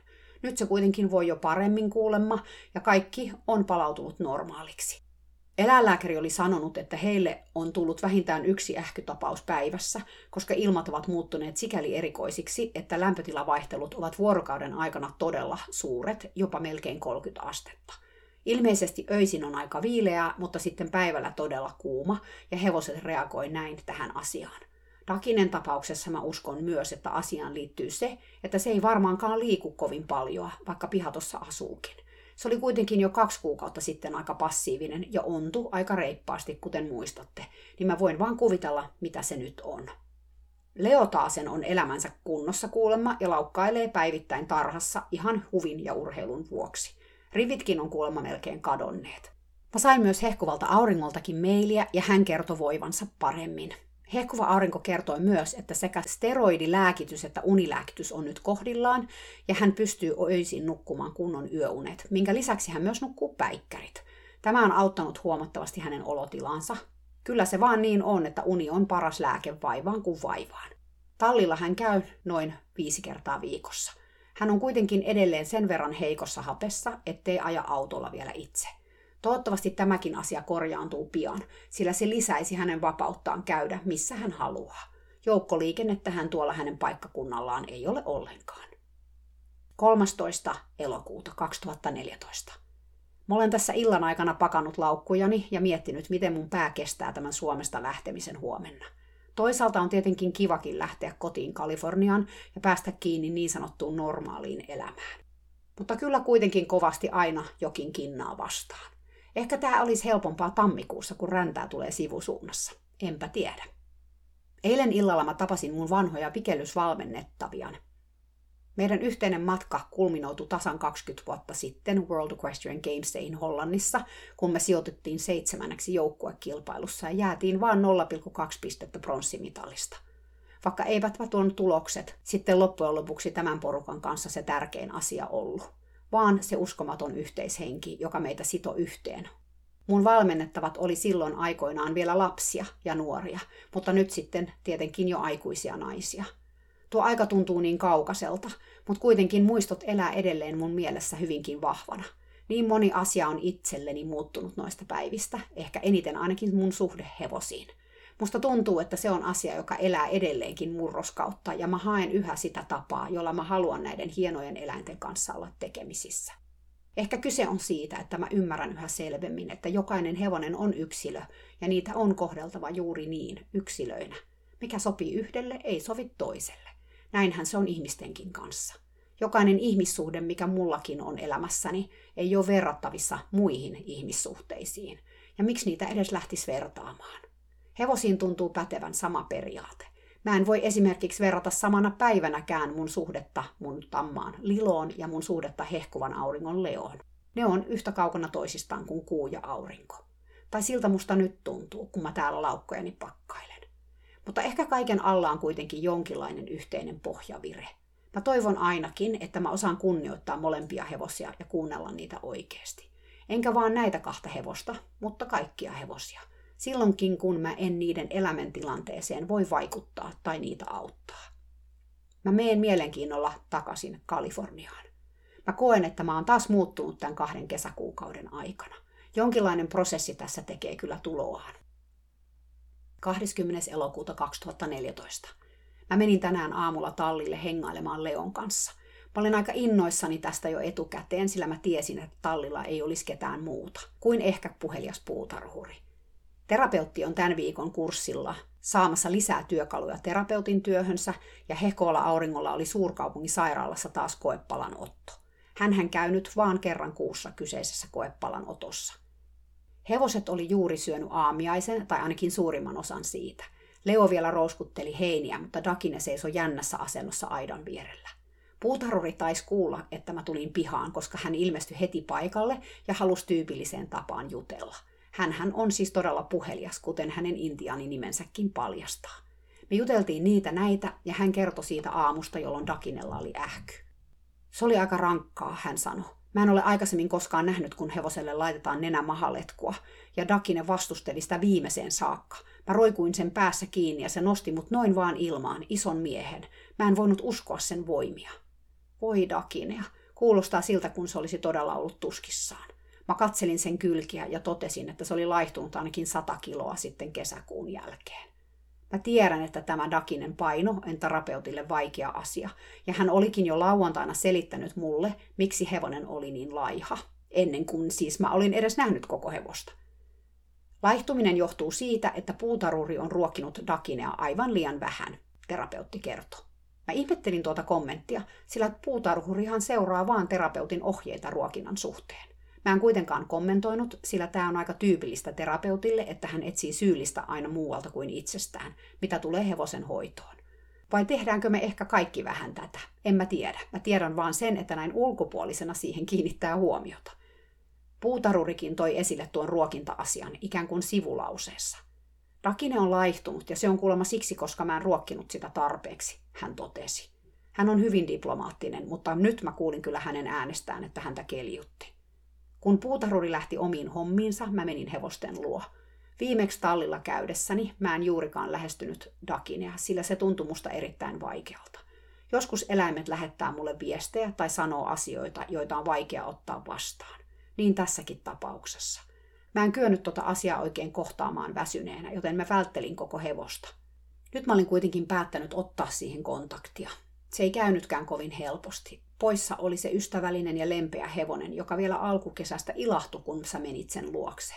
Nyt se kuitenkin voi jo paremmin kuulemma, ja kaikki on palautunut normaaliksi. Eläinlääkäri oli sanonut, että heille on tullut vähintään yksi ähkytapaus päivässä, koska ilmat ovat muuttuneet sikäli erikoisiksi, että lämpötilavaihtelut ovat vuorokauden aikana todella suuret, jopa melkein 30 astetta. Ilmeisesti öisin on aika viileää, mutta sitten päivällä todella kuuma, ja hevoset reagoi näin tähän asiaan. Dakinen tapauksessa mä uskon myös, että asiaan liittyy se, että se ei varmaankaan liiku kovin paljon, vaikka pihatossa asuukin. Se oli kuitenkin jo kaksi kuukautta sitten aika passiivinen ja ontu aika reippaasti, kuten muistatte, niin mä voin vaan kuvitella, mitä se nyt on. Leo taasen on elämänsä kunnossa kuulemma ja laukkailee päivittäin tarhassa ihan huvin ja urheilun vuoksi. Rivitkin on kuulemma melkein kadonneet. Mä sain myös hehkuvalta auringoltakin mailia ja hän kertoi voivansa paremmin. Hehkuva aurinko kertoi myös, että sekä steroidilääkitys että unilääkitys on nyt kohdillaan, ja hän pystyy öisin nukkumaan kunnon yöunet, minkä lisäksi hän myös nukkuu päikkärit. Tämä on auttanut huomattavasti hänen olotilansa. Kyllä se vaan niin on, että uni on paras lääke vaivaan kuin vaivaan. Tallilla hän käy noin viisi kertaa viikossa. Hän on kuitenkin edelleen sen verran heikossa hapessa, ettei aja autolla vielä itse. Toivottavasti tämäkin asia korjaantuu pian, sillä se lisäisi hänen vapauttaan käydä missä hän haluaa. Joukkoliikennettähän tuolla hänen paikkakunnallaan ei ole ollenkaan. 13. elokuuta 2014. Mä olen tässä illan aikana pakannut laukkujani ja miettinyt, miten mun pää kestää tämän Suomesta lähtemisen huomenna. Toisaalta on tietenkin kivakin lähteä kotiin Kaliforniaan ja päästä kiinni niin sanottuun normaaliin elämään. Mutta kyllä kuitenkin kovasti aina jokin kinnaa vastaan. Ehkä tämä olisi helpompaa tammikuussa, kun räntää tulee sivusuunnassa. Enpä tiedä. Eilen illalla mä tapasin mun vanhoja pikellysvalmennettavian. Meidän yhteinen matka kulminoutui tasan 20 vuotta sitten World Equestrian Games Dayin Hollannissa, kun me sijoitettiin seitsemänneksi joukkuekilpailussa ja jäätiin vain 0,2 pistettä pronssimitalista. Vaikka eivät tuon tulokset sitten loppujen lopuksi tämän porukan kanssa se tärkein asia ollut vaan se uskomaton yhteishenki, joka meitä sito yhteen. Mun valmennettavat oli silloin aikoinaan vielä lapsia ja nuoria, mutta nyt sitten tietenkin jo aikuisia naisia. Tuo aika tuntuu niin kaukaiselta, mutta kuitenkin muistot elää edelleen mun mielessä hyvinkin vahvana. Niin moni asia on itselleni muuttunut noista päivistä, ehkä eniten ainakin mun suhde hevosiin. Musta tuntuu, että se on asia, joka elää edelleenkin murroskautta, ja mä haen yhä sitä tapaa, jolla mä haluan näiden hienojen eläinten kanssa olla tekemisissä. Ehkä kyse on siitä, että mä ymmärrän yhä selvemmin, että jokainen hevonen on yksilö ja niitä on kohdeltava juuri niin, yksilöinä. Mikä sopii yhdelle, ei sovi toiselle. Näinhän se on ihmistenkin kanssa. Jokainen ihmissuhde, mikä mullakin on elämässäni, ei ole verrattavissa muihin ihmissuhteisiin. Ja miksi niitä edes lähtisi vertaamaan? Hevosiin tuntuu pätevän sama periaate. Mä en voi esimerkiksi verrata samana päivänäkään mun suhdetta mun tammaan Liloon ja mun suhdetta hehkuvan auringon Leoon. Ne on yhtä kaukana toisistaan kuin kuu ja aurinko. Tai siltä musta nyt tuntuu, kun mä täällä laukkojani pakkailen. Mutta ehkä kaiken alla on kuitenkin jonkinlainen yhteinen pohjavire. Mä toivon ainakin, että mä osaan kunnioittaa molempia hevosia ja kuunnella niitä oikeasti. Enkä vaan näitä kahta hevosta, mutta kaikkia hevosia silloinkin kun mä en niiden elämäntilanteeseen voi vaikuttaa tai niitä auttaa. Mä meen mielenkiinnolla takaisin Kaliforniaan. Mä koen, että mä oon taas muuttunut tämän kahden kesäkuukauden aikana. Jonkinlainen prosessi tässä tekee kyllä tuloaan. 20. elokuuta 2014. Mä menin tänään aamulla tallille hengailemaan Leon kanssa. Mä olin aika innoissani tästä jo etukäteen, sillä mä tiesin, että tallilla ei olisi ketään muuta kuin ehkä puhelias puutarhuri. Terapeutti on tämän viikon kurssilla saamassa lisää työkaluja terapeutin työhönsä ja Hekolla auringolla oli suurkaupungin sairaalassa taas koepalan otto. Hänhän käy nyt vaan kerran kuussa kyseisessä koepalan otossa. Hevoset oli juuri syönyt aamiaisen, tai ainakin suurimman osan siitä. Leo vielä rouskutteli heiniä, mutta Dakine seisoi jännässä asennossa aidan vierellä. Puutarhuri taisi kuulla, että mä tulin pihaan, koska hän ilmestyi heti paikalle ja halusi tyypilliseen tapaan jutella – hän on siis todella puhelias, kuten hänen intiaani-nimensäkin paljastaa. Me juteltiin niitä näitä ja hän kertoi siitä aamusta, jolloin Dakinella oli ähky. Se oli aika rankkaa, hän sanoi. Mä en ole aikaisemmin koskaan nähnyt, kun hevoselle laitetaan nenä mahaletkua, ja Dakine vastusteli sitä viimeiseen saakka. Mä roikuin sen päässä kiinni ja se nosti mut noin vaan ilmaan, ison miehen. Mä en voinut uskoa sen voimia. Voi Dakinea, kuulostaa siltä, kun se olisi todella ollut tuskissaan. Mä katselin sen kylkiä ja totesin, että se oli laihtunut ainakin 100 kiloa sitten kesäkuun jälkeen. Mä tiedän, että tämä Dakinen paino on terapeutille vaikea asia, ja hän olikin jo lauantaina selittänyt mulle, miksi hevonen oli niin laiha, ennen kuin siis mä olin edes nähnyt koko hevosta. Laihtuminen johtuu siitä, että puutaruri on ruokkinut Dakinea aivan liian vähän, terapeutti kertoi. Mä ihmettelin tuota kommenttia, sillä puutarhurihan seuraa vaan terapeutin ohjeita ruokinnan suhteen. Mä en kuitenkaan kommentoinut, sillä tämä on aika tyypillistä terapeutille, että hän etsii syyllistä aina muualta kuin itsestään, mitä tulee hevosen hoitoon. Vai tehdäänkö me ehkä kaikki vähän tätä? En mä tiedä. Mä tiedän vaan sen, että näin ulkopuolisena siihen kiinnittää huomiota. Puutarurikin toi esille tuon ruokinta-asian ikään kuin sivulauseessa. Rakine on laihtunut ja se on kuulemma siksi, koska mä en ruokkinut sitä tarpeeksi, hän totesi. Hän on hyvin diplomaattinen, mutta nyt mä kuulin kyllä hänen äänestään, että häntä keljutti. Kun puutarhuri lähti omiin hommiinsa, mä menin hevosten luo. Viimeksi tallilla käydessäni mä en juurikaan lähestynyt Dakinea, sillä se tuntui musta erittäin vaikealta. Joskus eläimet lähettää mulle viestejä tai sanoo asioita, joita on vaikea ottaa vastaan. Niin tässäkin tapauksessa. Mä en kyennyt tota asiaa oikein kohtaamaan väsyneenä, joten mä välttelin koko hevosta. Nyt mä olin kuitenkin päättänyt ottaa siihen kontaktia. Se ei käynytkään kovin helposti. Poissa oli se ystävällinen ja lempeä hevonen, joka vielä alkukesästä ilahtui, kun sä menit sen luokse.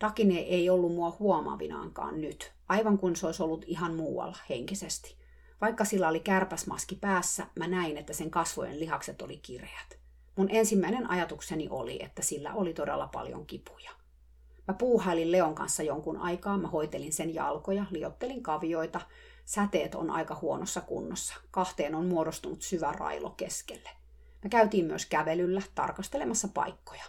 Dakine ei ollut mua huomaavinaankaan nyt, aivan kuin se olisi ollut ihan muualla henkisesti. Vaikka sillä oli kärpäsmaski päässä, mä näin, että sen kasvojen lihakset oli kireät. Mun ensimmäinen ajatukseni oli, että sillä oli todella paljon kipuja. Mä puuhailin Leon kanssa jonkun aikaa, mä hoitelin sen jalkoja, liottelin kavioita Säteet on aika huonossa kunnossa. Kahteen on muodostunut syvä railo keskelle. Me käytiin myös kävelyllä tarkastelemassa paikkoja.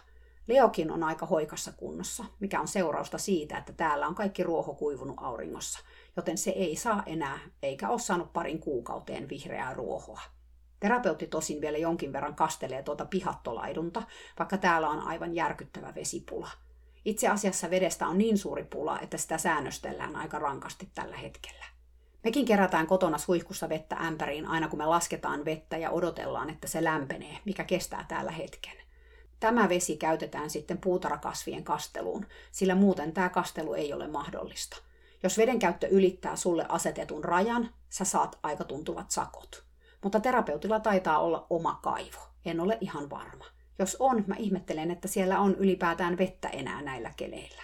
Leokin on aika hoikassa kunnossa, mikä on seurausta siitä, että täällä on kaikki ruoho kuivunut auringossa, joten se ei saa enää, eikä ole saanut parin kuukauteen vihreää ruohoa. Terapeutti tosin vielä jonkin verran kastelee tuota pihattolaidunta, vaikka täällä on aivan järkyttävä vesipula. Itse asiassa vedestä on niin suuri pula, että sitä säännöstellään aika rankasti tällä hetkellä. Mekin kerätään kotona suihkussa vettä ämpäriin aina kun me lasketaan vettä ja odotellaan, että se lämpenee, mikä kestää täällä hetken. Tämä vesi käytetään sitten puutarhakasvien kasteluun, sillä muuten tämä kastelu ei ole mahdollista. Jos veden käyttö ylittää sulle asetetun rajan, sä saat aika tuntuvat sakot. Mutta terapeutilla taitaa olla oma kaivo. En ole ihan varma. Jos on, mä ihmettelen, että siellä on ylipäätään vettä enää näillä keleillä.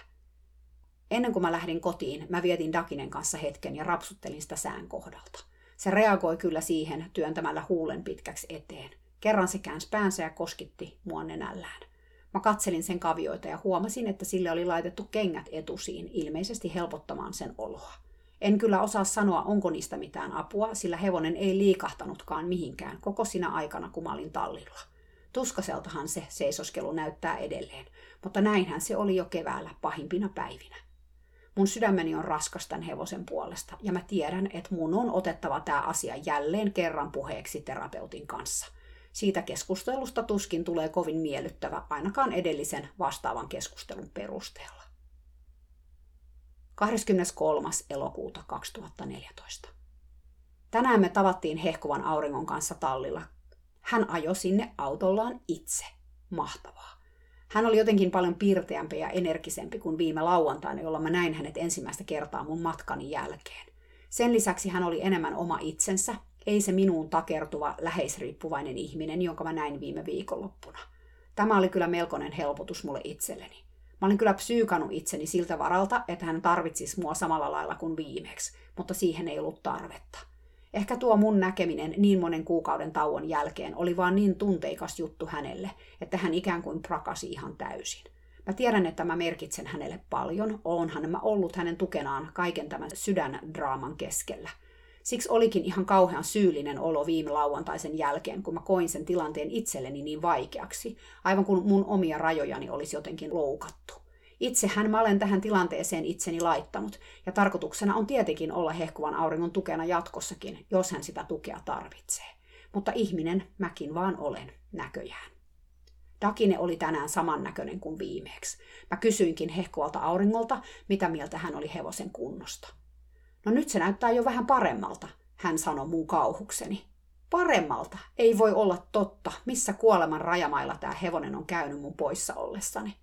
Ennen kuin mä lähdin kotiin, mä vietin Dakinen kanssa hetken ja rapsuttelin sitä sään kohdalta. Se reagoi kyllä siihen työntämällä huulen pitkäksi eteen. Kerran se käänsi päänsä ja koskitti mua nenällään. Mä katselin sen kavioita ja huomasin, että sille oli laitettu kengät etusiin, ilmeisesti helpottamaan sen oloa. En kyllä osaa sanoa, onko niistä mitään apua, sillä hevonen ei liikahtanutkaan mihinkään koko sinä aikana, kun mä olin tallilla. Tuskaseltahan se seisoskelu näyttää edelleen, mutta näinhän se oli jo keväällä pahimpina päivinä. Mun sydämeni on raskas tämän hevosen puolesta, ja mä tiedän, että mun on otettava tämä asia jälleen kerran puheeksi terapeutin kanssa. Siitä keskustelusta tuskin tulee kovin miellyttävä ainakaan edellisen vastaavan keskustelun perusteella. 23. elokuuta 2014. Tänään me tavattiin hehkuvan auringon kanssa tallilla. Hän ajoi sinne autollaan itse. Mahtavaa. Hän oli jotenkin paljon piirteämpi ja energisempi kuin viime lauantaina, jolloin mä näin hänet ensimmäistä kertaa mun matkani jälkeen. Sen lisäksi hän oli enemmän oma itsensä, ei se minuun takertuva läheisriippuvainen ihminen, jonka mä näin viime viikonloppuna. Tämä oli kyllä melkoinen helpotus mulle itselleni. Mä olin kyllä psyykannut itseni siltä varalta, että hän tarvitsisi mua samalla lailla kuin viimeksi, mutta siihen ei ollut tarvetta. Ehkä tuo mun näkeminen niin monen kuukauden tauon jälkeen oli vaan niin tunteikas juttu hänelle, että hän ikään kuin prakasi ihan täysin. Mä tiedän, että mä merkitsen hänelle paljon, oonhan mä ollut hänen tukenaan kaiken tämän sydändraaman keskellä. Siksi olikin ihan kauhean syyllinen olo viime lauantaisen jälkeen, kun mä koin sen tilanteen itselleni niin vaikeaksi, aivan kuin mun omia rajojani olisi jotenkin loukattu. Itsehän mä olen tähän tilanteeseen itseni laittanut, ja tarkoituksena on tietenkin olla hehkuvan auringon tukena jatkossakin, jos hän sitä tukea tarvitsee. Mutta ihminen mäkin vaan olen, näköjään. Dakine oli tänään samannäköinen kuin viimeksi. Mä kysyinkin hehkuvalta auringolta, mitä mieltä hän oli hevosen kunnosta. No nyt se näyttää jo vähän paremmalta, hän sanoi mun kauhukseni. Paremmalta? Ei voi olla totta, missä kuoleman rajamailla tämä hevonen on käynyt mun poissa ollessani.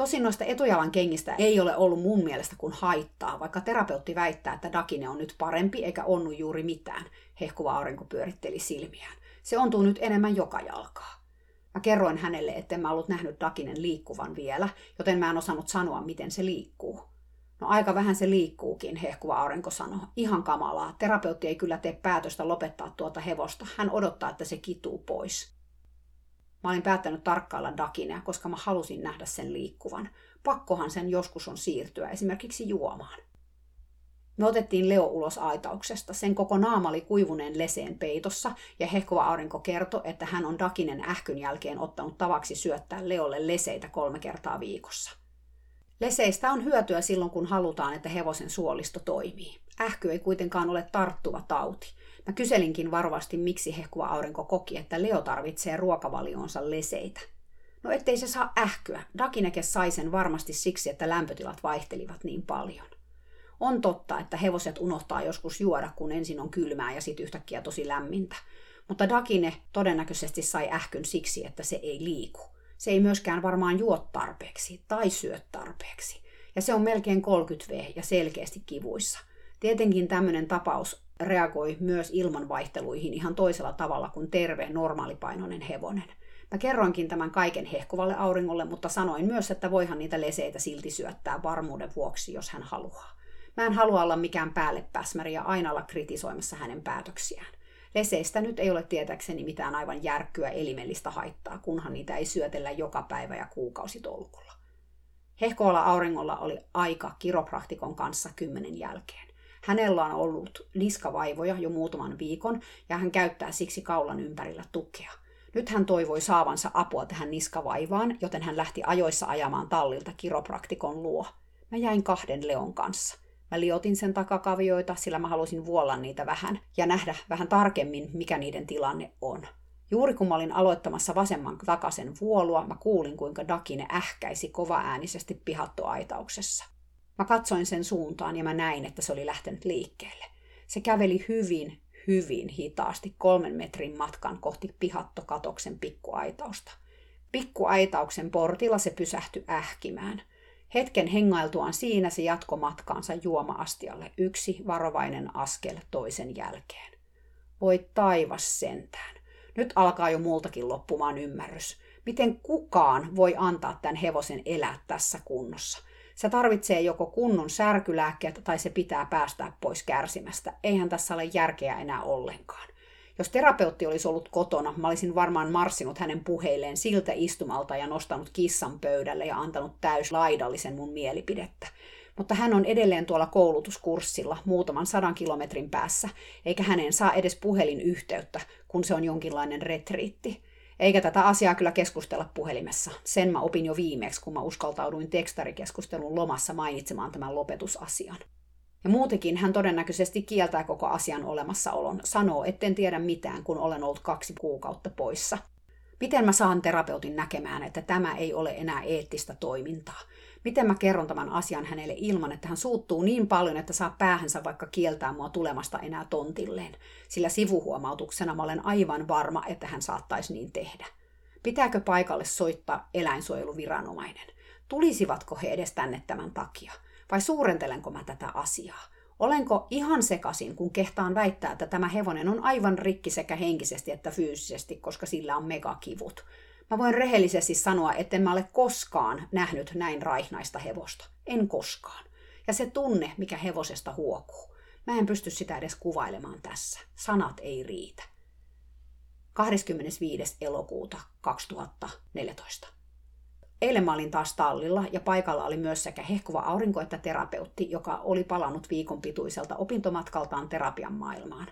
Tosin noista etujalan kengistä ei ole ollut mun mielestä kuin haittaa, vaikka terapeutti väittää, että Dakine on nyt parempi eikä onnu juuri mitään. Hehkuva aurinko pyöritteli silmiään. Se ontuu nyt enemmän joka jalkaa. Mä kerroin hänelle, että mä ollut nähnyt Dakinen liikkuvan vielä, joten mä en osannut sanoa, miten se liikkuu. No aika vähän se liikkuukin, hehkuva aurinko sanoi. Ihan kamalaa. Terapeutti ei kyllä tee päätöstä lopettaa tuota hevosta. Hän odottaa, että se kituu pois. Mä olin päättänyt tarkkailla Dakinea, koska mä halusin nähdä sen liikkuvan. Pakkohan sen joskus on siirtyä, esimerkiksi juomaan. Me otettiin Leo ulos aitauksesta. Sen koko naama oli kuivuneen leseen peitossa, ja hehkuva aurinko kertoi, että hän on Dakinen ähkyn jälkeen ottanut tavaksi syöttää Leolle leseitä kolme kertaa viikossa. Leseistä on hyötyä silloin, kun halutaan, että hevosen suolisto toimii. Ähky ei kuitenkaan ole tarttuva tauti. Mä kyselinkin varovasti, miksi hehkuva aurinko koki, että Leo tarvitsee ruokavalionsa leseitä. No ettei se saa ähkyä. Dakineke sai sen varmasti siksi, että lämpötilat vaihtelivat niin paljon. On totta, että hevoset unohtaa joskus juoda, kun ensin on kylmää ja sitten yhtäkkiä tosi lämmintä. Mutta Dakine todennäköisesti sai ähkyn siksi, että se ei liiku. Se ei myöskään varmaan juo tarpeeksi tai syö tarpeeksi. Ja se on melkein 30V ja selkeästi kivuissa. Tietenkin tämmöinen tapaus reagoi myös ilmanvaihteluihin ihan toisella tavalla kuin terve, normaalipainoinen hevonen. Mä kerroinkin tämän kaiken hehkuvalle auringolle, mutta sanoin myös, että voihan niitä leseitä silti syöttää varmuuden vuoksi, jos hän haluaa. Mä en halua olla mikään päällepäsmäri ja aina olla kritisoimassa hänen päätöksiään. Leseistä nyt ei ole tietääkseni mitään aivan järkkyä elimellistä haittaa, kunhan niitä ei syötellä joka päivä ja kuukausitolkulla. Hehkoalla auringolla oli aika kiropraktikon kanssa kymmenen jälkeen. Hänellä on ollut niskavaivoja jo muutaman viikon ja hän käyttää siksi kaulan ympärillä tukea. Nyt hän toivoi saavansa apua tähän niskavaivaan, joten hän lähti ajoissa ajamaan tallilta kiropraktikon luo. Mä jäin kahden Leon kanssa. Mä liotin sen takakavioita, sillä mä halusin vuolla niitä vähän ja nähdä vähän tarkemmin, mikä niiden tilanne on. Juuri kun mä olin aloittamassa vasemman takasen vuolua, mä kuulin, kuinka Dakine ähkäisi kovaäänisesti pihattoaitauksessa. Mä katsoin sen suuntaan ja mä näin, että se oli lähtenyt liikkeelle. Se käveli hyvin, hyvin hitaasti kolmen metrin matkan kohti pihattokatoksen pikkuaitausta. Pikkuaitauksen portilla se pysähtyi ähkimään. Hetken hengailtuaan siinä se jatko matkaansa juoma-astialle yksi varovainen askel toisen jälkeen. Voi taivas sentään. Nyt alkaa jo multakin loppumaan ymmärrys. Miten kukaan voi antaa tämän hevosen elää tässä kunnossa? Se tarvitsee joko kunnon särkylääkkeet tai se pitää päästää pois kärsimästä. Eihän tässä ole järkeä enää ollenkaan. Jos terapeutti olisi ollut kotona, mä olisin varmaan marssinut hänen puheilleen siltä istumalta ja nostanut kissan pöydälle ja antanut täyslaidallisen mun mielipidettä. Mutta hän on edelleen tuolla koulutuskurssilla muutaman sadan kilometrin päässä, eikä häneen saa edes puhelinyhteyttä, kun se on jonkinlainen retriitti. Eikä tätä asiaa kyllä keskustella puhelimessa. Sen mä opin jo viimeksi, kun mä uskaltauduin tekstarikeskustelun lomassa mainitsemaan tämän lopetusasian. Ja muutenkin hän todennäköisesti kieltää koko asian olemassaolon, sanoo, etten tiedä mitään, kun olen ollut kaksi kuukautta poissa. Miten mä saan terapeutin näkemään, että tämä ei ole enää eettistä toimintaa? Miten mä kerron tämän asian hänelle ilman, että hän suuttuu niin paljon, että saa päähänsä vaikka kieltää mua tulemasta enää tontilleen? Sillä sivuhuomautuksena mä olen aivan varma, että hän saattaisi niin tehdä. Pitääkö paikalle soittaa eläinsuojeluviranomainen? Tulisivatko he edes tänne tämän takia? Vai suurentelenko mä tätä asiaa? Olenko ihan sekasin, kun kehtaan väittää, että tämä hevonen on aivan rikki sekä henkisesti että fyysisesti, koska sillä on megakivut? Mä voin rehellisesti sanoa, että mä ole koskaan nähnyt näin raihnaista hevosta. En koskaan. Ja se tunne, mikä hevosesta huokuu. Mä en pysty sitä edes kuvailemaan tässä. Sanat ei riitä. 25. elokuuta 2014. Eilen mä olin taas tallilla ja paikalla oli myös sekä hehkuva aurinko että terapeutti, joka oli palannut viikon pituiselta opintomatkaltaan terapian maailmaan.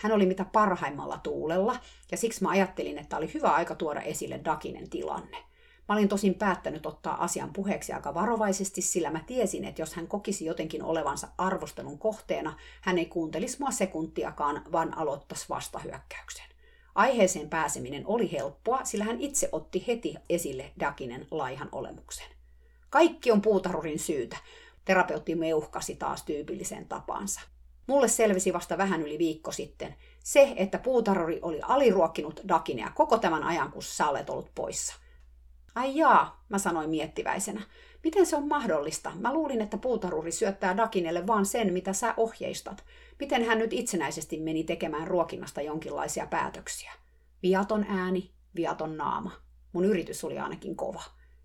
Hän oli mitä parhaimmalla tuulella, ja siksi mä ajattelin, että oli hyvä aika tuoda esille Dakinen tilanne. Mä olin tosin päättänyt ottaa asian puheeksi aika varovaisesti, sillä mä tiesin, että jos hän kokisi jotenkin olevansa arvostelun kohteena, hän ei kuuntelisi mua sekuntiakaan, vaan aloittaisi vastahyökkäyksen. Aiheeseen pääseminen oli helppoa, sillä hän itse otti heti esille Dakinen laihan olemuksen. Kaikki on puutarurin syytä, terapeutti meuhkasi taas tyypilliseen tapaansa. Mulle selvisi vasta vähän yli viikko sitten se, että puutarori oli aliruokkinut Dakinea koko tämän ajan, kun sä olet ollut poissa. Ai jaa, mä sanoin miettiväisenä. Miten se on mahdollista? Mä luulin, että puutaruri syöttää Dakinelle vaan sen, mitä sä ohjeistat. Miten hän nyt itsenäisesti meni tekemään ruokinnasta jonkinlaisia päätöksiä? Viaton ääni, viaton naama. Mun yritys oli ainakin kova.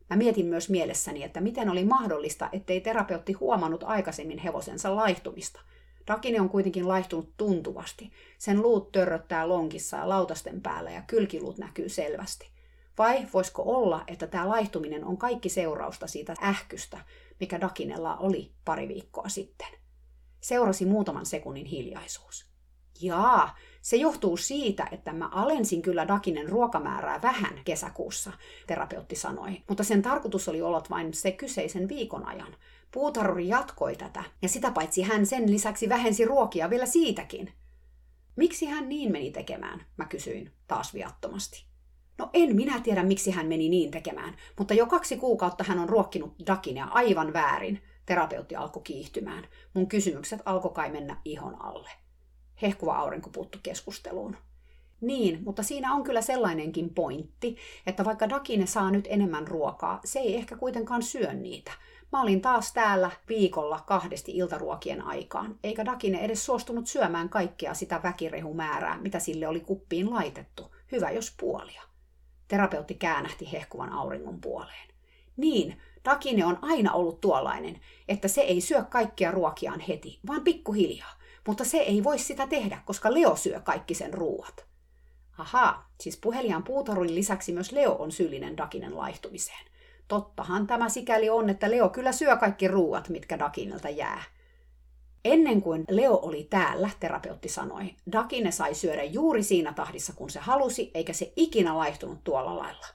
Mä mietin myös mielessäni, että miten oli mahdollista, ettei terapeutti huomannut aikaisemmin hevosensa laihtumista – Rakine on kuitenkin laihtunut tuntuvasti. Sen luut törröttää lonkissa ja lautasten päällä ja kylkiluut näkyy selvästi. Vai voisiko olla, että tämä laihtuminen on kaikki seurausta siitä ähkystä, mikä Dakinella oli pari viikkoa sitten? Seurasi muutaman sekunnin hiljaisuus. Jaa, se johtuu siitä, että mä alensin kyllä Dakinen ruokamäärää vähän kesäkuussa, terapeutti sanoi, mutta sen tarkoitus oli olla vain se kyseisen viikon ajan. Puutarhuri jatkoi tätä, ja sitä paitsi hän sen lisäksi vähensi ruokia vielä siitäkin. Miksi hän niin meni tekemään, mä kysyin taas viattomasti. No en minä tiedä, miksi hän meni niin tekemään, mutta jo kaksi kuukautta hän on ruokkinut Dakinia aivan väärin. Terapeutti alkoi kiihtymään. Mun kysymykset alkoi kai mennä ihon alle. Hehkuva aurinko puuttu keskusteluun. Niin, mutta siinä on kyllä sellainenkin pointti, että vaikka Dakine saa nyt enemmän ruokaa, se ei ehkä kuitenkaan syö niitä – Mä olin taas täällä viikolla kahdesti iltaruokien aikaan, eikä Dakine edes suostunut syömään kaikkea sitä väkirehumäärää, mitä sille oli kuppiin laitettu. Hyvä jos puolia. Terapeutti käännähti hehkuvan auringon puoleen. Niin, Dakine on aina ollut tuollainen, että se ei syö kaikkia ruokiaan heti, vaan pikkuhiljaa. Mutta se ei voi sitä tehdä, koska Leo syö kaikki sen ruuat. Ahaa, siis puheliaan puutarun lisäksi myös Leo on syyllinen Dakinen laihtumiseen. Tottahan tämä sikäli on, että Leo kyllä syö kaikki ruuat, mitkä Dakinelta jää. Ennen kuin Leo oli täällä, terapeutti sanoi, Dakine sai syödä juuri siinä tahdissa, kun se halusi, eikä se ikinä laihtunut tuolla lailla.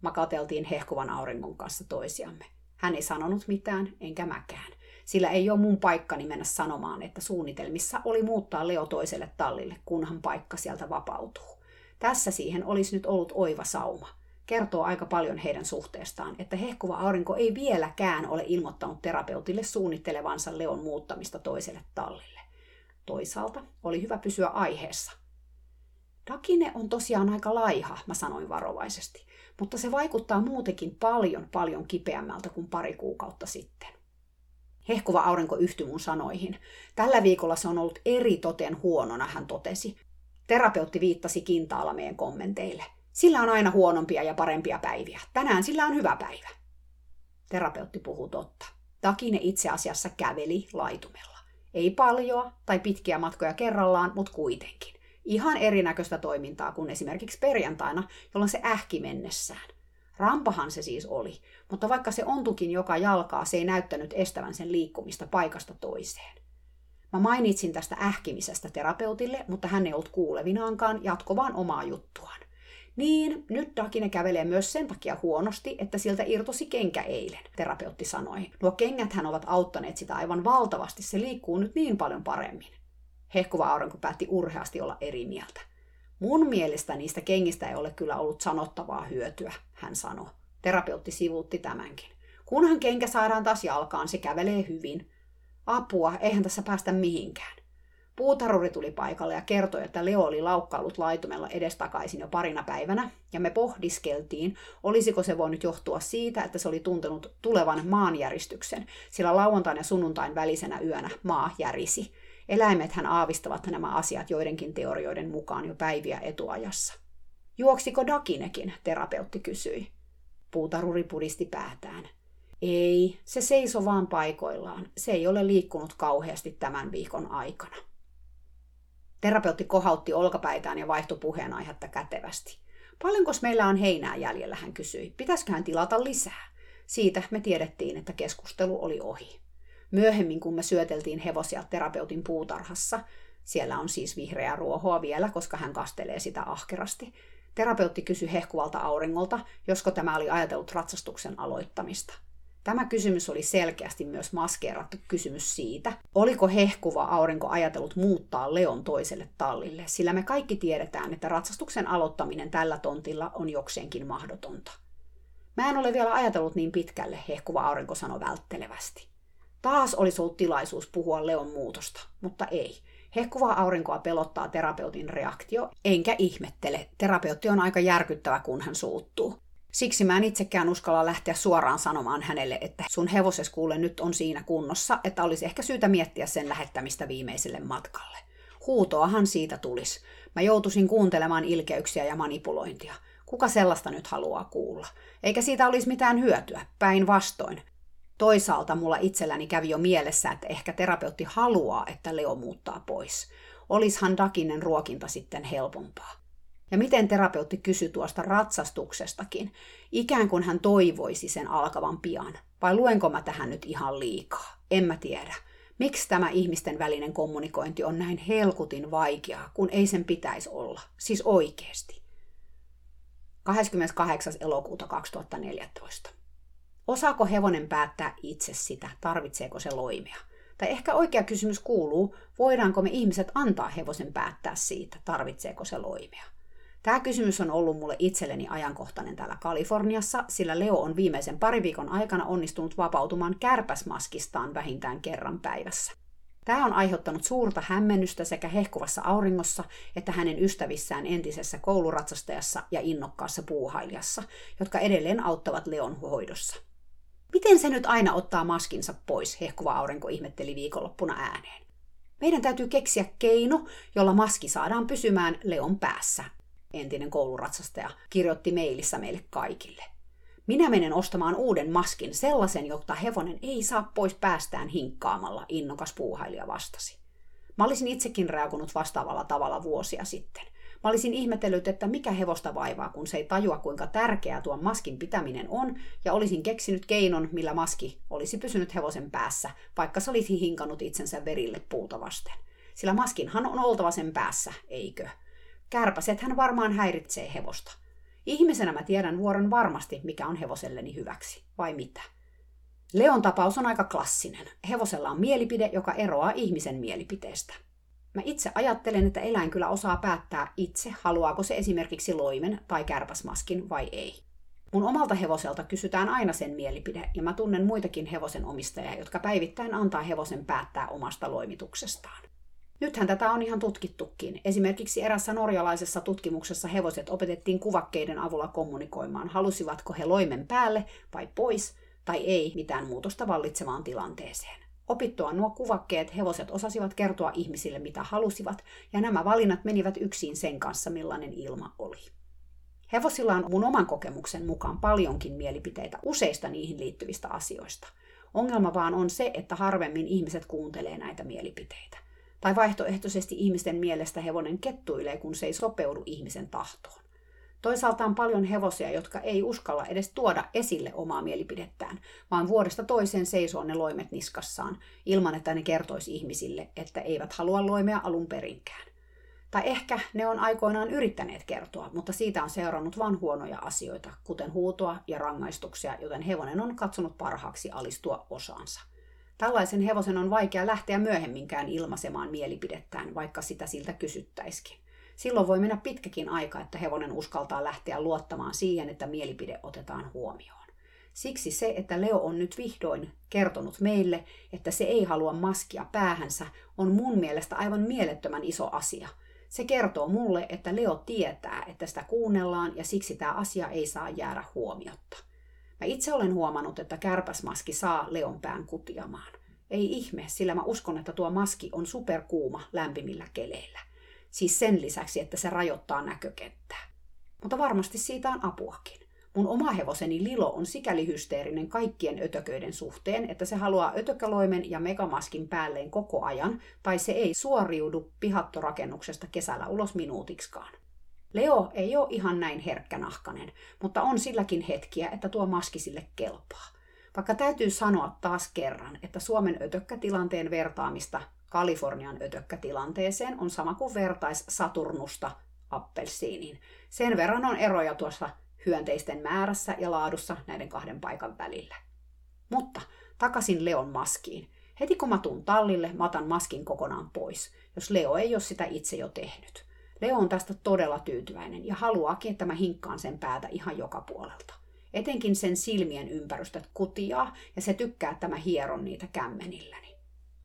Makateltiin hehkuvan auringon kanssa toisiamme. Hän ei sanonut mitään, enkä mäkään. Sillä ei ole mun paikkani mennä sanomaan, että suunnitelmissa oli muuttaa Leo toiselle tallille, kunhan paikka sieltä vapautuu. Tässä siihen olisi nyt ollut oiva sauma kertoo aika paljon heidän suhteestaan, että hehkuva aurinko ei vieläkään ole ilmoittanut terapeutille suunnittelevansa Leon muuttamista toiselle tallille. Toisaalta oli hyvä pysyä aiheessa. Dakine on tosiaan aika laiha, mä sanoin varovaisesti, mutta se vaikuttaa muutenkin paljon paljon kipeämmältä kuin pari kuukautta sitten. Hehkuva aurinko yhtyi mun sanoihin. Tällä viikolla se on ollut eri toten huonona, hän totesi. Terapeutti viittasi kintaalla meidän kommenteille – Sillä on aina huonompia ja parempia päiviä. Tänään sillä on hyvä päivä. Terapeutti puhuu totta. Takine itse asiassa käveli laitumella. Ei paljoa tai pitkiä matkoja kerrallaan, mutta kuitenkin. Ihan erinäköistä toimintaa kuin esimerkiksi perjantaina, jolloin se ähki mennessään. Rampahan se siis oli, mutta vaikka se ontukin joka jalkaa, se ei näyttänyt estävän sen liikkumista paikasta toiseen. Mä mainitsin tästä ähkimisestä terapeutille, mutta hän ei ollut kuulevinaankaan jatkovaan omaa juttuaan. Niin, nyt Dakine kävelee myös sen takia huonosti, että siltä irtosi kenkä eilen, terapeutti sanoi. Nuo kengät hän ovat auttaneet sitä aivan valtavasti, se liikkuu nyt niin paljon paremmin. Hehkuva aurinko päätti urheasti olla eri mieltä. Mun mielestä niistä kengistä ei ole kyllä ollut sanottavaa hyötyä, hän sanoi. Terapeutti sivuutti tämänkin. Kunhan kenkä saadaan taas jalkaan, se kävelee hyvin. Apua, eihän tässä päästä mihinkään. Puutaruri tuli paikalle ja kertoi, että Leo oli laukkaillut laitumella edestakaisin jo parina päivänä, ja me pohdiskeltiin, olisiko se voinut johtua siitä, että se oli tuntenut tulevan maanjäristyksen, sillä lauantain ja sunnuntain välisenä yönä maa järisi. Eläimethän aavistavat nämä asiat joidenkin teorioiden mukaan jo päiviä etuajassa. Juoksiko Dakinekin, terapeutti kysyi. Puutaruri pudisti päätään. Ei, se seiso vaan paikoillaan. Se ei ole liikkunut kauheasti tämän viikon aikana. Terapeutti kohautti olkapäitään ja vaihtoi puheenaihetta kätevästi. Paljonko meillä on heinää jäljellä, hän kysyi. Pitäisikö hän tilata lisää? Siitä me tiedettiin, että keskustelu oli ohi. Myöhemmin, kun me syöteltiin hevosia terapeutin puutarhassa, siellä on siis vihreää ruohoa vielä, koska hän kastelee sitä ahkerasti, terapeutti kysyi hehkuvalta auringolta, josko tämä oli ajatellut ratsastuksen aloittamista – Tämä kysymys oli selkeästi myös maskeerattu kysymys siitä, oliko hehkuva aurinko ajatellut muuttaa Leon toiselle tallille, sillä me kaikki tiedetään, että ratsastuksen aloittaminen tällä tontilla on jokseenkin mahdotonta. Mä en ole vielä ajatellut niin pitkälle, hehkuva aurinko sanoi välttelevästi. Taas olisi ollut tilaisuus puhua Leon muutosta, mutta ei. Hehkuvaa aurinkoa pelottaa terapeutin reaktio, enkä ihmettele. Terapeutti on aika järkyttävä, kun hän suuttuu. Siksi mä en itsekään uskalla lähteä suoraan sanomaan hänelle, että sun hevoses kuule nyt on siinä kunnossa, että olisi ehkä syytä miettiä sen lähettämistä viimeiselle matkalle. Huutoahan siitä tulisi. Mä joutuisin kuuntelemaan ilkeyksiä ja manipulointia. Kuka sellaista nyt haluaa kuulla? Eikä siitä olisi mitään hyötyä, päinvastoin. Toisaalta mulla itselläni kävi jo mielessä, että ehkä terapeutti haluaa, että Leo muuttaa pois. Olishan Dakinen ruokinta sitten helpompaa. Ja miten terapeutti kysyi tuosta ratsastuksestakin, ikään kuin hän toivoisi sen alkavan pian. Vai luenko mä tähän nyt ihan liikaa? En mä tiedä. Miksi tämä ihmisten välinen kommunikointi on näin helkutin vaikeaa, kun ei sen pitäisi olla? Siis oikeasti. 28. elokuuta 2014. Osaako hevonen päättää itse sitä, tarvitseeko se loimia? Tai ehkä oikea kysymys kuuluu, voidaanko me ihmiset antaa hevosen päättää siitä, tarvitseeko se loimia? Tämä kysymys on ollut mulle itselleni ajankohtainen täällä Kaliforniassa, sillä Leo on viimeisen pari viikon aikana onnistunut vapautumaan kärpäsmaskistaan vähintään kerran päivässä. Tämä on aiheuttanut suurta hämmennystä sekä hehkuvassa auringossa että hänen ystävissään entisessä kouluratsastajassa ja innokkaassa puuhailijassa, jotka edelleen auttavat Leon hoidossa. Miten se nyt aina ottaa maskinsa pois, hehkuva aurinko ihmetteli viikonloppuna ääneen. Meidän täytyy keksiä keino, jolla maski saadaan pysymään Leon päässä, entinen kouluratsastaja, kirjoitti mailissa meille kaikille. Minä menen ostamaan uuden maskin, sellaisen, jotta hevonen ei saa pois päästään hinkkaamalla, innokas puuhailija vastasi. Mä olisin itsekin reagoinut vastaavalla tavalla vuosia sitten. Mä olisin ihmetellyt, että mikä hevosta vaivaa, kun se ei tajua, kuinka tärkeää tuon maskin pitäminen on, ja olisin keksinyt keinon, millä maski olisi pysynyt hevosen päässä, vaikka se olisi hinkannut itsensä verille puuta vasten. Sillä maskinhan on oltava sen päässä, eikö? Kärpäsethän varmaan häiritsee hevosta. Ihmisenä mä tiedän vuoron varmasti, mikä on hevoselleni hyväksi, vai mitä. Leon tapaus on aika klassinen. Hevosella on mielipide, joka eroaa ihmisen mielipiteestä. Mä itse ajattelen, että eläin kyllä osaa päättää itse, haluaako se esimerkiksi loimen tai kärpäsmaskin vai ei. Mun omalta hevoselta kysytään aina sen mielipide, ja mä tunnen muitakin hevosen omistajia, jotka päivittäin antaa hevosen päättää omasta loimituksestaan. Nythän tätä on ihan tutkittukin. Esimerkiksi erässä norjalaisessa tutkimuksessa hevoset opetettiin kuvakkeiden avulla kommunikoimaan, halusivatko he loimen päälle vai pois, tai ei mitään muutosta vallitsevaan tilanteeseen. Opittua nuo kuvakkeet hevoset osasivat kertoa ihmisille mitä halusivat, ja nämä valinnat menivät yksin sen kanssa, millainen ilma oli. Hevosilla on mun oman kokemuksen mukaan paljonkin mielipiteitä useista niihin liittyvistä asioista. Ongelma vaan on se, että harvemmin ihmiset kuuntelee näitä mielipiteitä. Tai vaihtoehtoisesti ihmisten mielestä hevonen kettuilee, kun se ei sopeudu ihmisen tahtoon. Toisaalta on paljon hevosia, jotka ei uskalla edes tuoda esille omaa mielipidettään, vaan vuodesta toiseen seisoo ne loimet niskassaan, ilman että ne kertoisi ihmisille, että eivät halua loimea alun perinkään. Tai ehkä ne on aikoinaan yrittäneet kertoa, mutta siitä on seurannut vain huonoja asioita, kuten huutoa ja rangaistuksia, joten hevonen on katsonut parhaaksi alistua osaansa. Tällaisen hevosen on vaikea lähteä myöhemminkään ilmaisemaan mielipidettään, vaikka sitä siltä kysyttäisikin. Silloin voi mennä pitkäkin aika, että hevonen uskaltaa lähteä luottamaan siihen, että mielipide otetaan huomioon. Siksi se, että Leo on nyt vihdoin kertonut meille, että se ei halua maskia päähänsä, on mun mielestä aivan mielettömän iso asia. Se kertoo mulle, että Leo tietää, että sitä kuunnellaan ja siksi tämä asia ei saa jäädä huomiotta. Mä itse olen huomannut, että kärpäsmaski saa Leon pään kutiamaan. Ei ihme, sillä mä uskon, että tuo maski on superkuuma lämpimillä keleillä. Siis sen lisäksi, että se rajoittaa näkökenttää. Mutta varmasti siitä on apuakin. Mun oma hevoseni Lilo on sikäli hysteerinen kaikkien ötököiden suhteen, että se haluaa ötököloimen ja megamaskin päälleen koko ajan, tai se ei suoriudu pihattorakennuksesta kesällä ulos minuutiksikaan. Leo ei ole ihan näin herkkänahkanen, mutta on silläkin hetkiä, että tuo maski sille kelpaa. Vaikka täytyy sanoa taas kerran, että Suomen ötökkätilanteen vertaamista Kalifornian ötökkätilanteeseen on sama kuin vertais Saturnusta appelsiiniin. Sen verran on eroja tuossa hyönteisten määrässä ja laadussa näiden kahden paikan välillä. Mutta takaisin Leon maskiin. Heti kun mä tuun tallille, mä otan maskin kokonaan pois, jos Leo ei ole sitä itse jo tehnyt. Leo on tästä todella tyytyväinen ja haluaakin, että mä hinkkaan sen päätä ihan joka puolelta. Etenkin sen silmien ympärystöt kutiaa ja se tykkää, että mä hieron niitä kämmenilläni.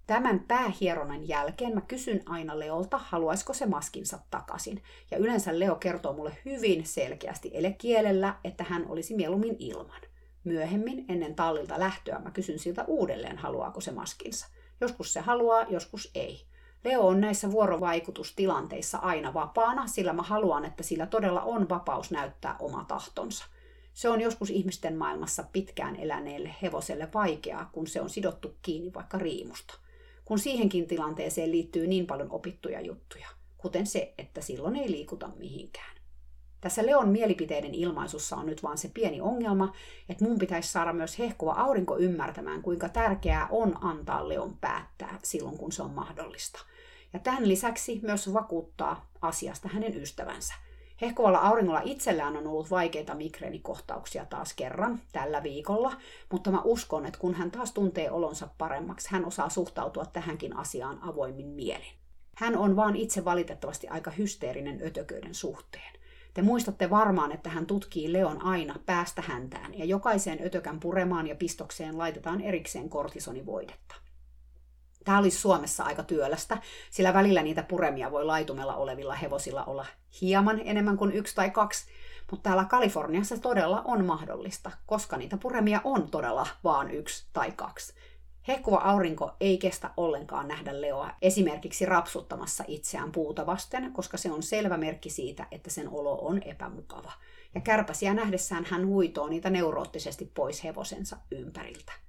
Tämän päähieronnan jälkeen mä kysyn aina Leolta, haluaisiko se maskinsa takaisin. Ja yleensä Leo kertoo mulle hyvin selkeästi elekielellä, että hän olisi mieluummin ilman. Myöhemmin, ennen tallilta lähtöä, mä kysyn siltä uudelleen, haluaako se maskinsa. Joskus se haluaa, joskus ei. Leo on näissä vuorovaikutustilanteissa aina vapaana, sillä mä haluan, että sillä todella on vapaus näyttää oma tahtonsa. Se on joskus ihmisten maailmassa pitkään eläneelle hevoselle vaikeaa, kun se on sidottu kiinni vaikka riimusta kun siihenkin tilanteeseen liittyy niin paljon opittuja juttuja, kuten se, että silloin ei liikuta mihinkään. Tässä Leon mielipiteiden ilmaisussa on nyt vaan se pieni ongelma, että mun pitäisi saada myös hehkuva aurinko ymmärtämään, kuinka tärkeää on antaa Leon päättää silloin, kun se on mahdollista. Ja tämän lisäksi myös vakuuttaa asiasta hänen ystävänsä. Hehkuvalla auringolla itsellään on ollut vaikeita migreenikohtauksia taas kerran tällä viikolla, mutta mä uskon, että kun hän taas tuntee olonsa paremmaksi, hän osaa suhtautua tähänkin asiaan avoimin mielin. Hän on vaan itse valitettavasti aika hysteerinen ötököiden suhteen. Te muistatte varmaan, että hän tutkii Leon aina päästä häntään ja jokaiseen ötökän puremaan ja pistokseen laitetaan erikseen kortisonivoidetta. Tämä olisi Suomessa aika työlästä, sillä välillä niitä puremia voi laitumella olevilla hevosilla olla hieman enemmän kuin yksi tai kaksi, mutta täällä Kaliforniassa todella on mahdollista, koska niitä puremia on todella vaan yksi tai kaksi. Hehkuva aurinko ei kestä ollenkaan nähdä Leoa esimerkiksi rapsuttamassa itseään puuta vasten, koska se on selvä merkki siitä, että sen olo on epämukava. Ja kärpäsiä nähdessään hän huitoo niitä neuroottisesti pois hevosensa ympäriltä.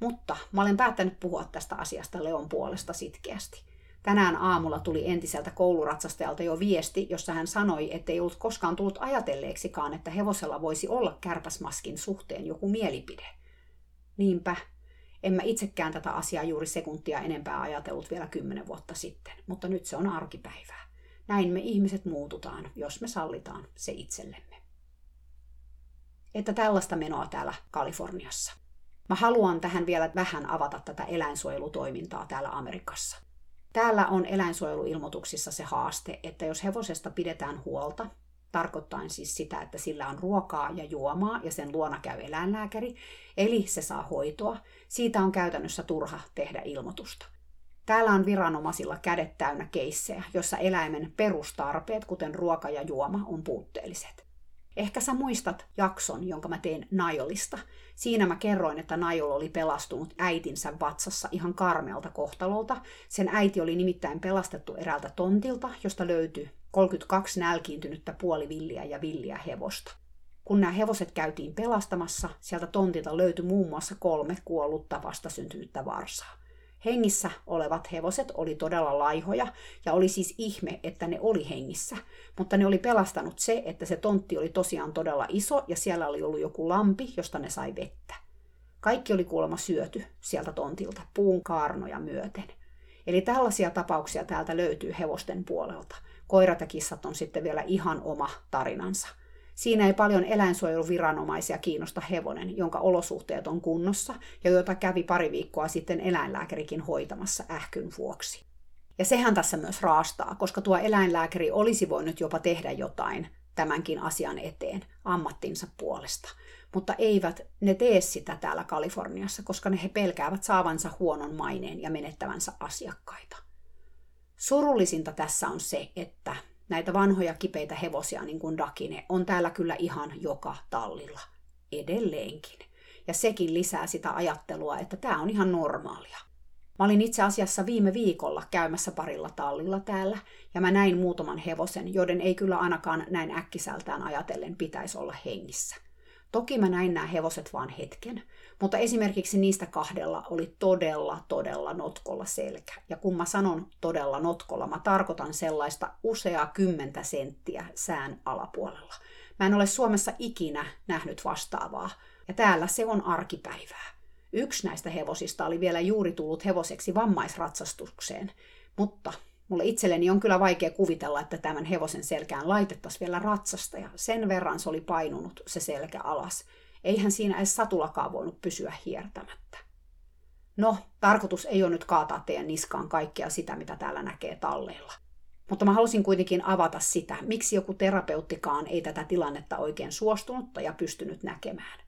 Mutta mä olen päättänyt puhua tästä asiasta Leon puolesta sitkeästi. Tänään aamulla tuli entiseltä kouluratsastajalta jo viesti, jossa hän sanoi, ettei ollut koskaan tullut ajatelleeksikaan, että hevosella voisi olla kärpäsmaskin suhteen joku mielipide. Niinpä, en mä itsekään tätä asiaa juuri sekuntia enempää ajatellut vielä kymmenen vuotta sitten, mutta nyt se on arkipäivää. Näin me ihmiset muututaan, jos me sallitaan se itsellemme. Että tällaista menoa täällä Kaliforniassa. Mä haluan tähän vielä vähän avata tätä eläinsuojelutoimintaa täällä Amerikassa. Täällä on eläinsuojeluilmoituksissa se haaste, että jos hevosesta pidetään huolta, tarkoittaen siis sitä, että sillä on ruokaa ja juomaa ja sen luona käy eläinlääkäri, eli se saa hoitoa, siitä on käytännössä turha tehdä ilmoitusta. Täällä on viranomaisilla kädet täynnä keissejä, jossa eläimen perustarpeet, kuten ruoka ja juoma, on puutteelliset. Ehkä sä muistat jakson, jonka mä tein Najolista. Siinä mä kerroin, että Najol oli pelastunut äitinsä vatsassa ihan karmealta kohtalolta. Sen äiti oli nimittäin pelastettu eräältä tontilta, josta löytyi 32 nälkiintynyttä puolivilliä ja villiä hevosta. Kun nämä hevoset käytiin pelastamassa, sieltä tontilta löytyi muun muassa kolme kuollutta vastasyntynyttä varsaa. Hengissä olevat hevoset oli todella laihoja ja oli siis ihme, että ne oli hengissä, mutta ne oli pelastanut se, että se tontti oli tosiaan todella iso ja siellä oli ollut joku lampi, josta ne sai vettä. Kaikki oli kuulemma syöty sieltä tontilta puun kaarnoja myöten. Eli tällaisia tapauksia täältä löytyy hevosten puolelta. Koirat ja kissat on sitten vielä ihan oma tarinansa. Siinä ei paljon eläinsuojeluviranomaisia kiinnosta hevonen, jonka olosuhteet on kunnossa ja jota kävi pari viikkoa sitten eläinlääkärikin hoitamassa ähkyn vuoksi. Ja sehän tässä myös raastaa, koska tuo eläinlääkäri olisi voinut jopa tehdä jotain tämänkin asian eteen ammattinsa puolesta. Mutta eivät ne tee sitä täällä Kaliforniassa, koska ne he pelkäävät saavansa huonon maineen ja menettävänsä asiakkaita. Surullisinta tässä on se, että näitä vanhoja kipeitä hevosia, niin kuin Dakine, on täällä kyllä ihan joka tallilla. Edelleenkin. Ja sekin lisää sitä ajattelua, että tämä on ihan normaalia. Mä olin itse asiassa viime viikolla käymässä parilla tallilla täällä, ja mä näin muutaman hevosen, joiden ei kyllä ainakaan näin äkkisältään ajatellen pitäisi olla hengissä. Toki mä näin nämä hevoset vaan hetken, mutta esimerkiksi niistä kahdella oli todella, todella notkolla selkä. Ja kun mä sanon todella notkolla, mä tarkoitan sellaista useaa kymmentä senttiä sään alapuolella. Mä en ole Suomessa ikinä nähnyt vastaavaa, ja täällä se on arkipäivää. Yksi näistä hevosista oli vielä juuri tullut hevoseksi vammaisratsastukseen, mutta mulle itselleni on kyllä vaikea kuvitella, että tämän hevosen selkään laitettaisiin vielä ratsasta ja sen verran se oli painunut se selkä alas. Eihän siinä edes satulakaan voinut pysyä hiertämättä. No, tarkoitus ei ole nyt kaataa teidän niskaan kaikkea sitä, mitä täällä näkee talleilla. Mutta mä halusin kuitenkin avata sitä, miksi joku terapeuttikaan ei tätä tilannetta oikein suostunutta ja pystynyt näkemään.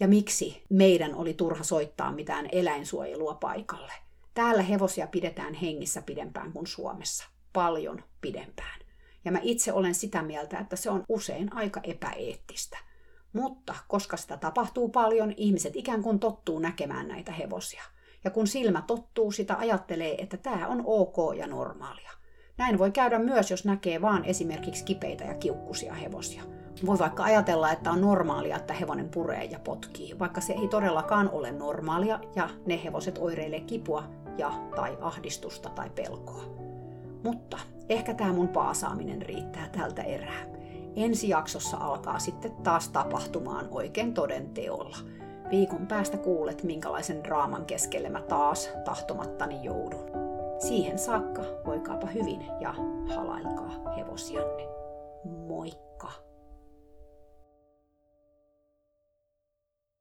Ja miksi meidän oli turha soittaa mitään eläinsuojelua paikalle. Täällä hevosia pidetään hengissä pidempään kuin Suomessa. Paljon pidempään. Ja mä itse olen sitä mieltä, että se on usein aika epäeettistä. Mutta koska sitä tapahtuu paljon, ihmiset ikään kuin tottuu näkemään näitä hevosia. Ja kun silmä tottuu, sitä ajattelee, että tämä on ok ja normaalia. Näin voi käydä myös, jos näkee vaan esimerkiksi kipeitä ja kiukkusia hevosia. Voi vaikka ajatella, että on normaalia, että hevonen puree ja potkii, vaikka se ei todellakaan ole normaalia ja ne hevoset oireilee kipua ja tai ahdistusta tai pelkoa. Mutta ehkä tämä mun paasaaminen riittää tältä erää. Ensi jaksossa alkaa sitten taas tapahtumaan oikein toden teolla. Viikon päästä kuulet, minkälaisen draaman keskelle mä taas tahtomattani joudun. Siihen saakka voikaapa hyvin ja halailkaa hevosianne.